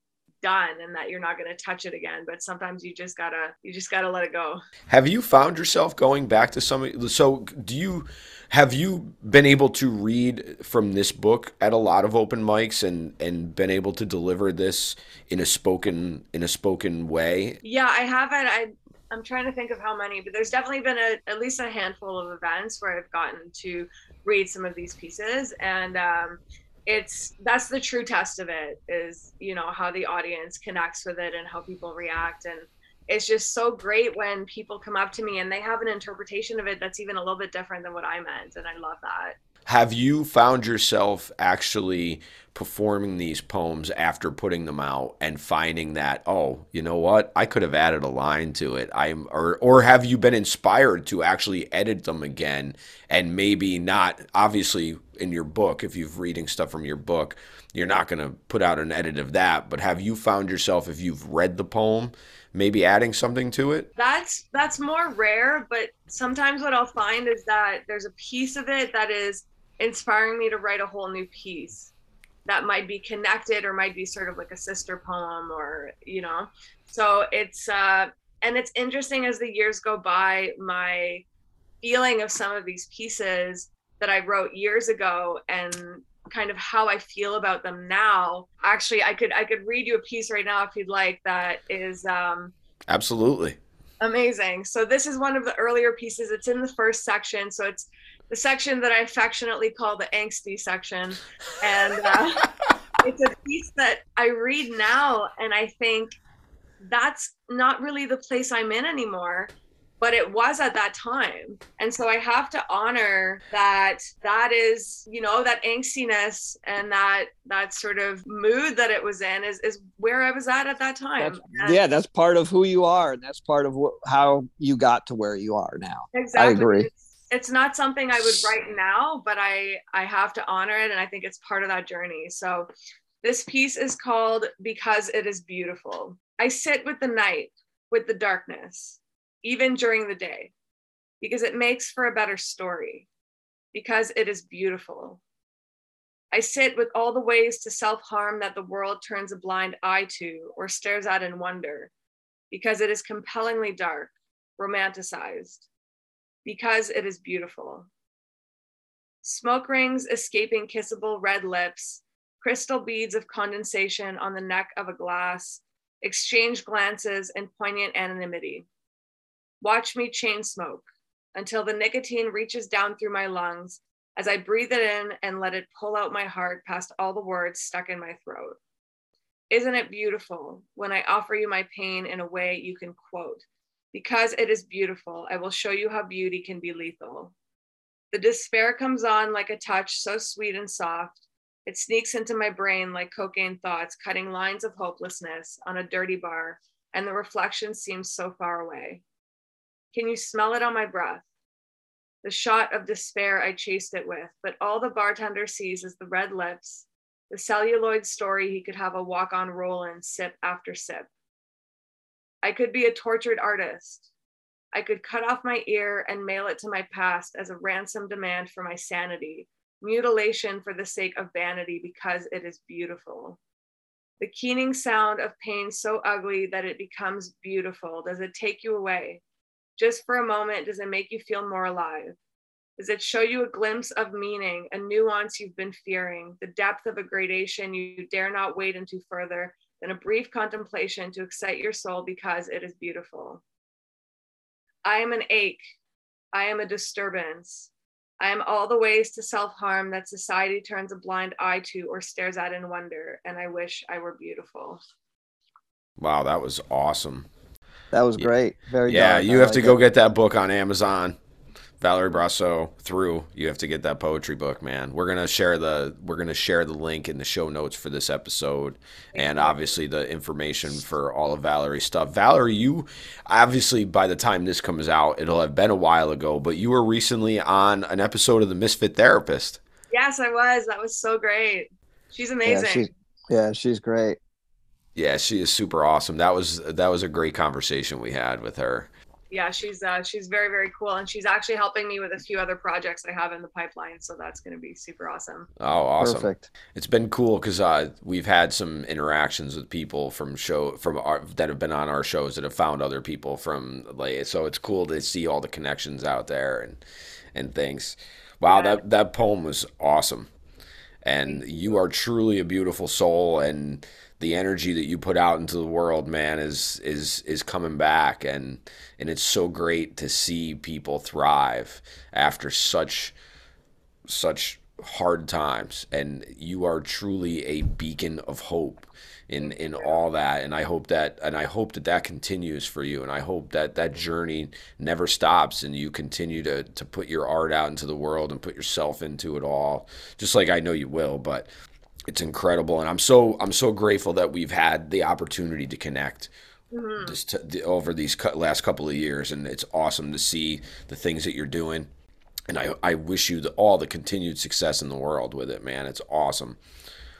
done and that you're not going to touch it again but sometimes you just gotta you just gotta let it go. Have you found yourself going back to some so do you have you been able to read from this book at a lot of open mics and and been able to deliver this in a spoken in a spoken way? Yeah i haven't. I i'm trying to think of how many but there's definitely been a, at least a handful of events where i've gotten to read some of these pieces and um it's that's the true test of it is you know how the audience connects with it and how people react. And it's just so great when people come up to me and they have an interpretation of it that's even a little bit different than what I meant. And I love that have you found yourself actually performing these poems after putting them out and finding that oh you know what? I could have added a line to it. I'm or or have you been inspired to actually edit them again and maybe not obviously in your book if you've reading stuff from your book you're not going to put out an edit of that but have you found yourself if you've read the poem maybe adding something to it? That's that's more rare but sometimes what i'll find is that there's a piece of it that is inspiring me to write a whole new piece that might be connected or might be sort of like a sister poem or you know? So it's uh and it's interesting as the years go by my feeling of some of these pieces that i wrote years ago and kind of how i feel about them now. Actually i could i could read you a piece right now if you'd like that is um absolutely. amazing. So this is one of the earlier pieces. It's in the first section. So it's the section that I affectionately call the angsty section. And uh, it's a piece that I read now and I think that's not really the place I'm in anymore but it was at that time. And so i have to honor that that is you know that angstiness and that that sort of mood that it was in is is where i was at at that time. That's, yeah that's part of who you are. And that's part of wh- how you got to where you are now. Exactly. i agree. It's, it's not something I would write now, but I I have to honor it and I think it's part of that journey. So this piece is called Because It Is Beautiful. I sit with the night, with the darkness, even during the day, because it makes for a better story, because it is beautiful. I sit with all the ways to self harm that the world turns a blind eye to or stares at in wonder, because it is compellingly dark, romanticized because it is beautiful. Smoke rings escaping kissable red lips, crystal beads of condensation on the neck of a glass, exchange glances and poignant anonymity. Watch me chain smoke until the nicotine reaches down through my lungs as I breathe it in and let it pull out my heart past all the words stuck in my throat. Isn't it beautiful when I offer you my pain in a way you can quote? Because it is beautiful, I will show you how beauty can be lethal. The despair comes on like a touch so sweet and soft. It sneaks into my brain like cocaine thoughts, cutting lines of hopelessness on a dirty bar, and the reflection seems so far away. Can you smell it on my breath? The shot of despair I chased it with, but all the bartender sees is the red lips, the celluloid story he could have a walk on role in sip after sip. I could be a tortured artist. I could cut off my ear and mail it to my past as a ransom demand for my sanity, mutilation for the sake of vanity because it is beautiful. The keening sound of pain so ugly that it becomes beautiful. Does it take you away? Just for a moment, does it make you feel more alive? Does it show you a glimpse of meaning, a nuance you've been fearing, the depth of a gradation you dare not wade into further, than a brief contemplation to excite your soul because it is beautiful. I am an ache. I am a disturbance. I am all the ways to self harm that society turns a blind eye to or stares at in wonder, and I wish I were beautiful. Wow, that was awesome. That was great. Very yeah. dark. You I have to go it. get that book on Amazon. Valerie Brasseau through. You have to get that poetry book, man. We're gonna share the we're gonna share the link in the show notes for this episode, and obviously the information for all of Valerie's stuff. Valerie, you obviously by the time this comes out, it'll have been a while ago, but you were recently on an episode of the Misfit Therapist. Yes, I was. That was so great. She's Yeah, amazing. she's, yeah, she's great. Yeah, she is super awesome. That was that was a great conversation we had with her. Yeah, she's uh, she's very very cool, and she's actually helping me with a few other projects I have in the pipeline. So that's going to be super awesome. Oh, awesome! Perfect. It's been cool because uh, we've had some interactions with people from show from our that have been on our shows that have found other people from like so it's cool to see all the connections out there and and things. Wow, Yeah. that that poem was awesome, and you are truly a beautiful soul and the energy that you put out into the world man is is is coming back. And and it's so great to see people thrive after such such hard times. And you are truly a beacon of hope in in all that and i hope that and i hope that that continues for you and i hope that that journey never stops and you continue to to put your art out into the world and put yourself into it all just like i know you will but it's incredible and i'm so i'm so grateful that we've had the opportunity to connect Mhm. t- the, over these cu- last couple of years and it's awesome to see the things that you're doing and I, I wish you the, all the continued success in the world with it, man. It's awesome.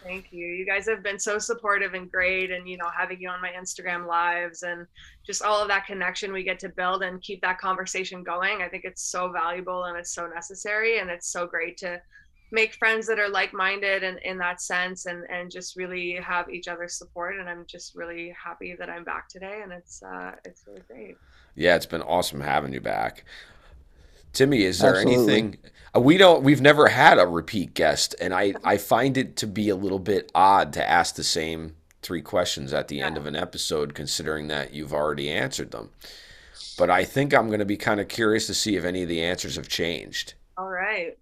Thank you. You guys have been so supportive and great, and you know, having you on my Instagram lives and just all of that connection we get to build and keep that conversation going. I think it's so valuable and it's so necessary, and it's so great to make friends that are like-minded and in that sense, and and just really have each other's support. And I'm just really happy that I'm back today, and it's uh, it's really great. Yeah, it's been awesome having you back. Timmy, is there Absolutely. anything uh, we don't we've never had a repeat guest and I I find it to be a little bit odd to ask the same three questions at the end of an episode considering that you've already answered them. But I think I'm going to be kind of curious to see if any of the answers have changed. All right.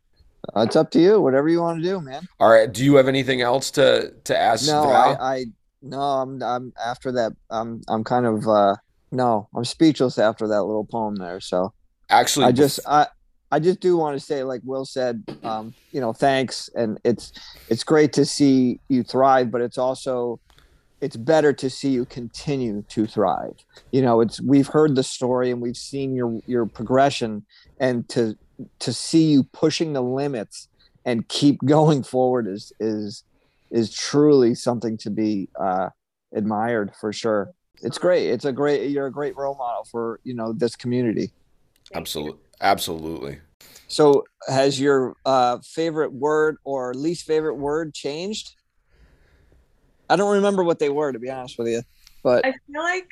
Uh, it's up to you. Whatever you want to do, man. All right, do you have anything else to to ask No, I, I no, I'm I'm after that. I'm I'm kind of uh no, I'm speechless after that little poem there. So Actually, I just I I just do want to say, like Will said, um, you know, thanks, and it's it's great to see you thrive, but it's also it's better to see you continue to thrive. You know, it's we've heard the story and we've seen your your progression, and to to see you pushing the limits and keep going forward is is is truly something to be uh, admired for sure. It's great. It's a great. You're a great role model for you know this community. Thank you. absolutely absolutely. So, has your uh, favorite word or least favorite word changed? I don't remember what they were, to be honest with you. But I feel like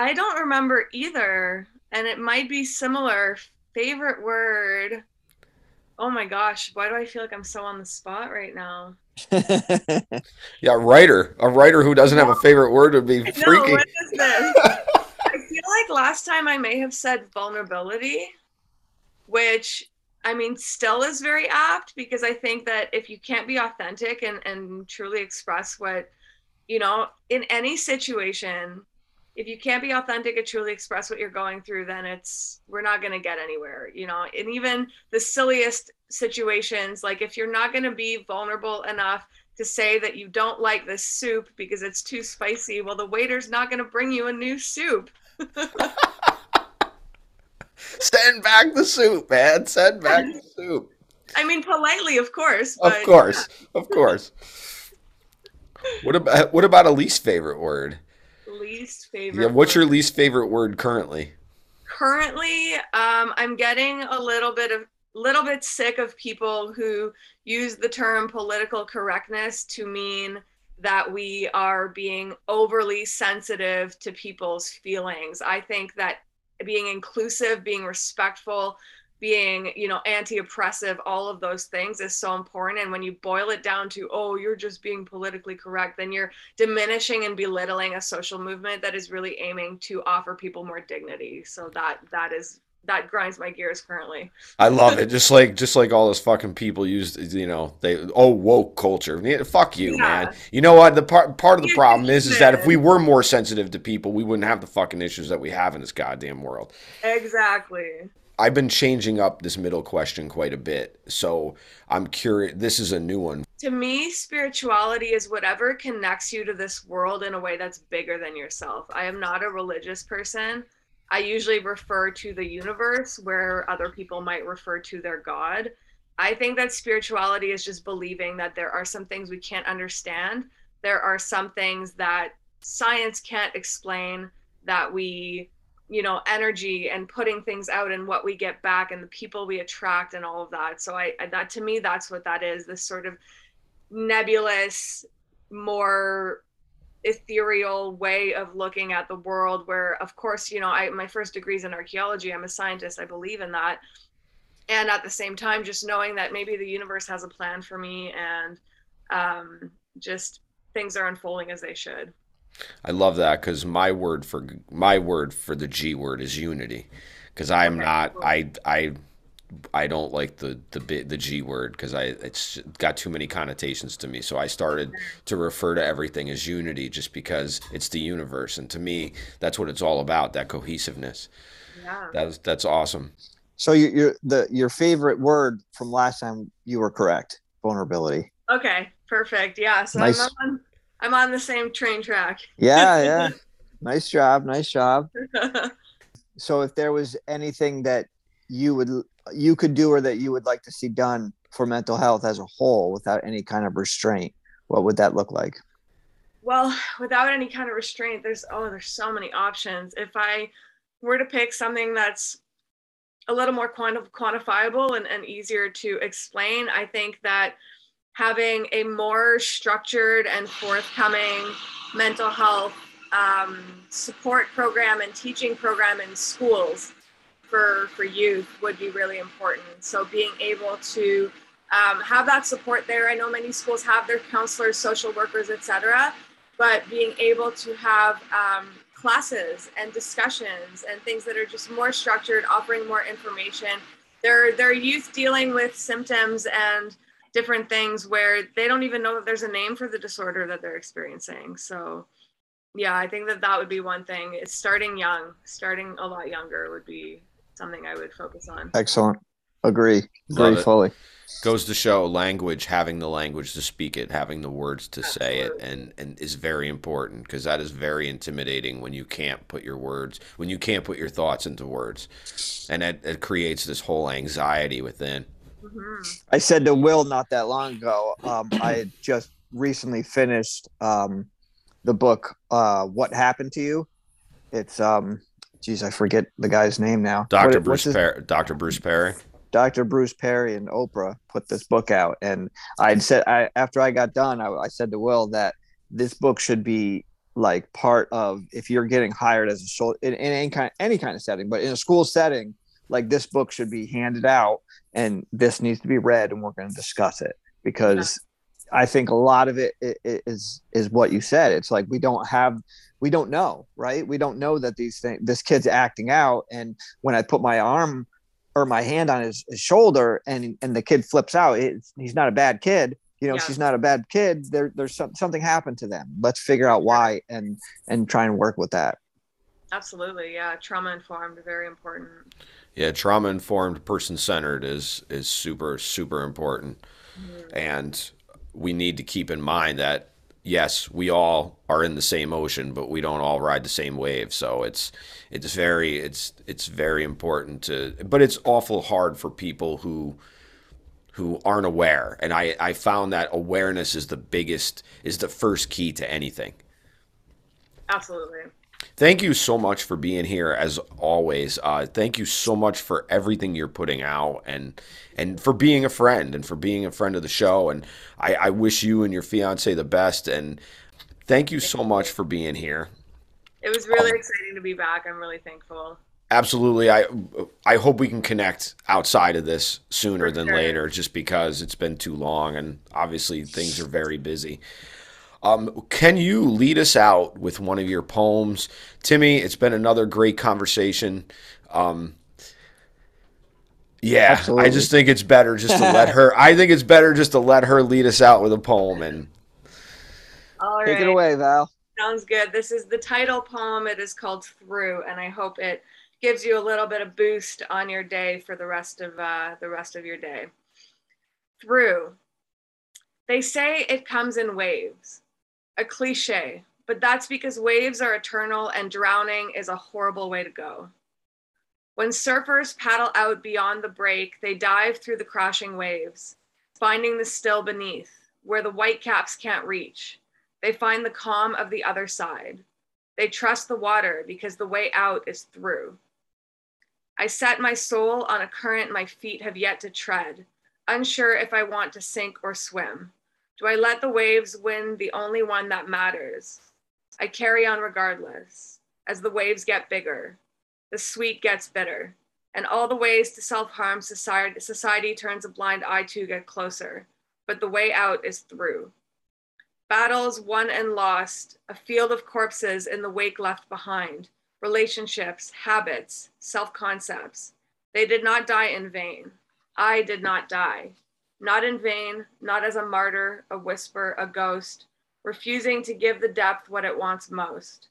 I don't remember either, and it might be similar. Favorite word. Oh my gosh, why do I feel like I'm so on the spot right now? Yeah, writer. A writer who doesn't have a favorite word would be No, freaky. what is this? I feel like last time I may have said vulnerability, which I mean still is very apt because I think that if you can't be authentic and, and truly express what, you know, in any situation, if you can't be authentic and truly express what you're going through, then it's we're not gonna get anywhere, you know. And even the silliest situations, like if you're not gonna be vulnerable enough to say that you don't like this soup because it's too spicy, well, the waiter's not going to bring you a new soup. Send back the soup, man. Send back the soup. I mean, politely, of course. Of course, of course. What about what about a least favorite word? Least favorite. Yeah, what's your least favorite word currently? Currently, um, I'm getting a little bit of little bit sick of people who use the term political correctness to mean that we are being overly sensitive to people's feelings. I think that being inclusive, being respectful, being, you know, anti-oppressive, all of those things is so important. And when you boil it down to, oh, you're just being politically correct, then you're diminishing and belittling a social movement that is really aiming to offer people more dignity. So that that is that grinds my gears currently. I love it. Just like just like all those fucking people used, you know, they oh woke culture. Yeah, fuck you, Yeah. man. You know what? The part part of the problem is is that if we were more sensitive to people, we wouldn't have the fucking issues that we have in this goddamn world. Exactly. I've been changing up this middle question quite a bit. So I'm curious. This is a new one. To me, spirituality is whatever connects you to this world in a way that's bigger than yourself. I am not a religious person. I usually refer to the universe where other people might refer to their God. I think that spirituality is just believing that there are some things we can't understand. There are some things that science can't explain that we, you know, energy and putting things out and what we get back and the people we attract and all of that. So I that to me that's what that is, this sort of nebulous, more ethereal way of looking at the world where of course you know i my first degree is in archaeology i'm a scientist i believe in that and at the same time just knowing that maybe the universe has a plan for me and um, just things are unfolding as they should I love that because my word for my word for the G word is unity. Because I'm Okay, not. cool. I I I don't like the the bit the G word because I it's got too many connotations to me. So I started to refer to everything as unity just because it's the universe, and to me that's what it's all about. That cohesiveness. yeah That's that's awesome. So your your the your favorite word from last time you were correct. Vulnerability. okay perfect yeah so Nice. i'm on i'm on the same train track Yeah, yeah. nice job. Nice job. So if there was anything that you would you could do or that you would like to see done for mental health as a whole without any kind of restraint, what would that look like? well without any kind of restraint there's oh there's so many options if i were to pick something that's a little more quanti- quantifiable and, and easier to explain i think that having a more structured and forthcoming mental health um, support program and teaching program in schools for for youth would be really important so being able to um, have that support there i know many schools have their counselors social workers etc but being able to have um, classes and discussions and things that are just more structured, offering more information. There, there are youth dealing with symptoms and different things where they don't even know that there's a name for the disorder that they're experiencing. So, yeah, I think that that would be one thing. It's starting young, starting a lot younger would be something I would focus on. Excellent. Agree. Love Agree fully. Goes to show language, having the language to speak it, having the words to say it, and and is very important because that is very intimidating when you can't put your words, when you can't put your thoughts into words, and it, it creates this whole anxiety within. Mhm. I said to Will not that long ago. Um, I just recently finished um, the book uh, "What Happened to You." It's um, geez, I forget the guy's name now. Doctor What- Bruce Perry, Doctor Bruce Perry. Dr. Bruce Perry and Oprah put this book out, and I said I after I got done, I, I said to Will that this book should be like part of if you're getting hired as a sol in, in any kind any kind of setting, but in a school setting, like this book should be handed out, and this needs to be read, and we're going to discuss it because I think a lot of it is is what you said. It's like we don't have we don't know, right? We don't know that these things this kid's acting out, and when I put my arm or my hand on his, his shoulder and and the kid flips out it's, he's not a bad kid. You know Yeah. she's not a bad kid. There there's some, something happened to them. Let's figure out why and and try and work with that. Absolutely, yeah. Trauma informed, very important. Yeah, trauma informed, person centered is is super super important, mm-hmm. and we need to keep in mind that yes, we all are in the same ocean, but we don't all ride the same wave. So it's it's very it's it's very important to, but it's awful hard for people who who aren't aware. And I I found that awareness is the biggest is the first key to anything. Absolutely. Thank you so much for being here as always. Uh, thank you so much for everything you're putting out and and for being a friend and for being a friend of the show. And I, I wish you and your fiance the best. And thank you so much for being here. It was really exciting to be back. I'm really thankful. Absolutely. I I hope we can connect outside of this sooner than sure. later, just because it's been too long and obviously things are very busy. Um, can you lead us out with one of your poems, Timmy? It's been another great conversation. Um, Yeah, Absolutely. I just think it's better just to let her. I think it's better just to let her lead us out with a poem. And All right. Take it away, Val. Sounds good. This is the title poem. It is called Through, and I hope it gives you a little bit of boost on your day for the rest of uh, the rest of your day. Through. They say it comes in waves. A cliche, but that's because waves are eternal and drowning is a horrible way to go. When surfers paddle out beyond the break, they dive through the crashing waves, finding the still beneath, where the whitecaps can't reach. They find the calm of the other side. They trust the water because the way out is through. I set my soul on a current my feet have yet to tread, unsure if I want to sink or swim. Do I let the waves win the only one that matters? I carry on regardless. As the waves get bigger, the sweet gets bitter, and all the ways to self harm society, society turns a blind eye to get closer. But the way out is through. Battles won and lost, a field of corpses in the wake left behind, relationships, habits, self concepts. They did not die in vain. I did not die. Not in vain, not as a martyr, a whisper, a ghost, refusing to give the depth what it wants most.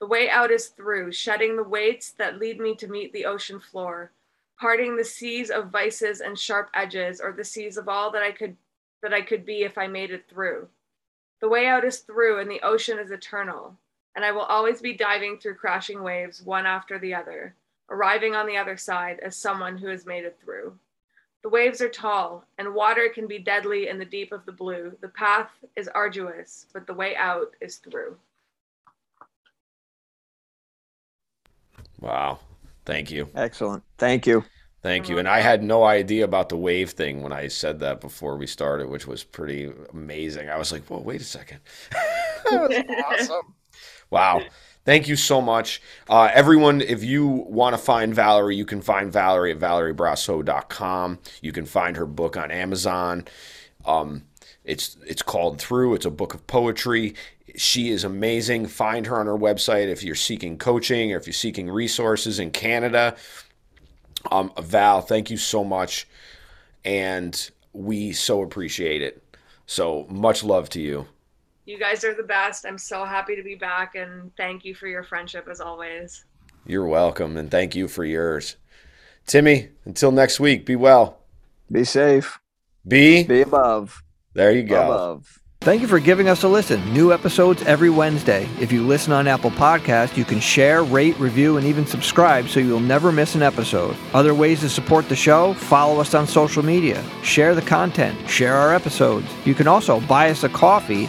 The way out is through, shedding the weights that lead me to meet the ocean floor, parting the seas of vices and sharp edges, or the seas of all that I could that I could be if I made it through. The way out is through, and the ocean is eternal, and I will always be diving through crashing waves, one after the other, arriving on the other side as someone who has made it through. The waves are tall, and water can be deadly in the deep of the blue. The path is arduous, but the way out is through. wow, thank you, Excellent. Thank you. thank you. And I had no idea about the wave thing when I said that before we started, which was pretty amazing. I was like, "Whoa, wait a second, that was awesome!" Wow. Thank you so much. Uh, everyone, if you want to find Valerie, you can find Valerie at valeriebrasseau.com. You can find her book on Amazon. Um, it's it's called Through. It's a book of poetry. She is amazing. Find her on her website if you're seeking coaching or if you're seeking resources in Canada. Um, Val, thank you so much, and we so appreciate it. So much love to you. You guys are the best. I'm so happy to be back, and thank you for your friendship as always. You're welcome, and thank you for yours. Timmy, until next week, be well. Be safe. Be, Be above. there you go. Above. Thank you for giving us a listen. New episodes every Wednesday. If you listen on Apple Podcast, you can share, rate, review, and even subscribe so you'll never miss an episode. Other ways to support the show, follow us on social media, share the content, share our episodes. You can also buy us a coffee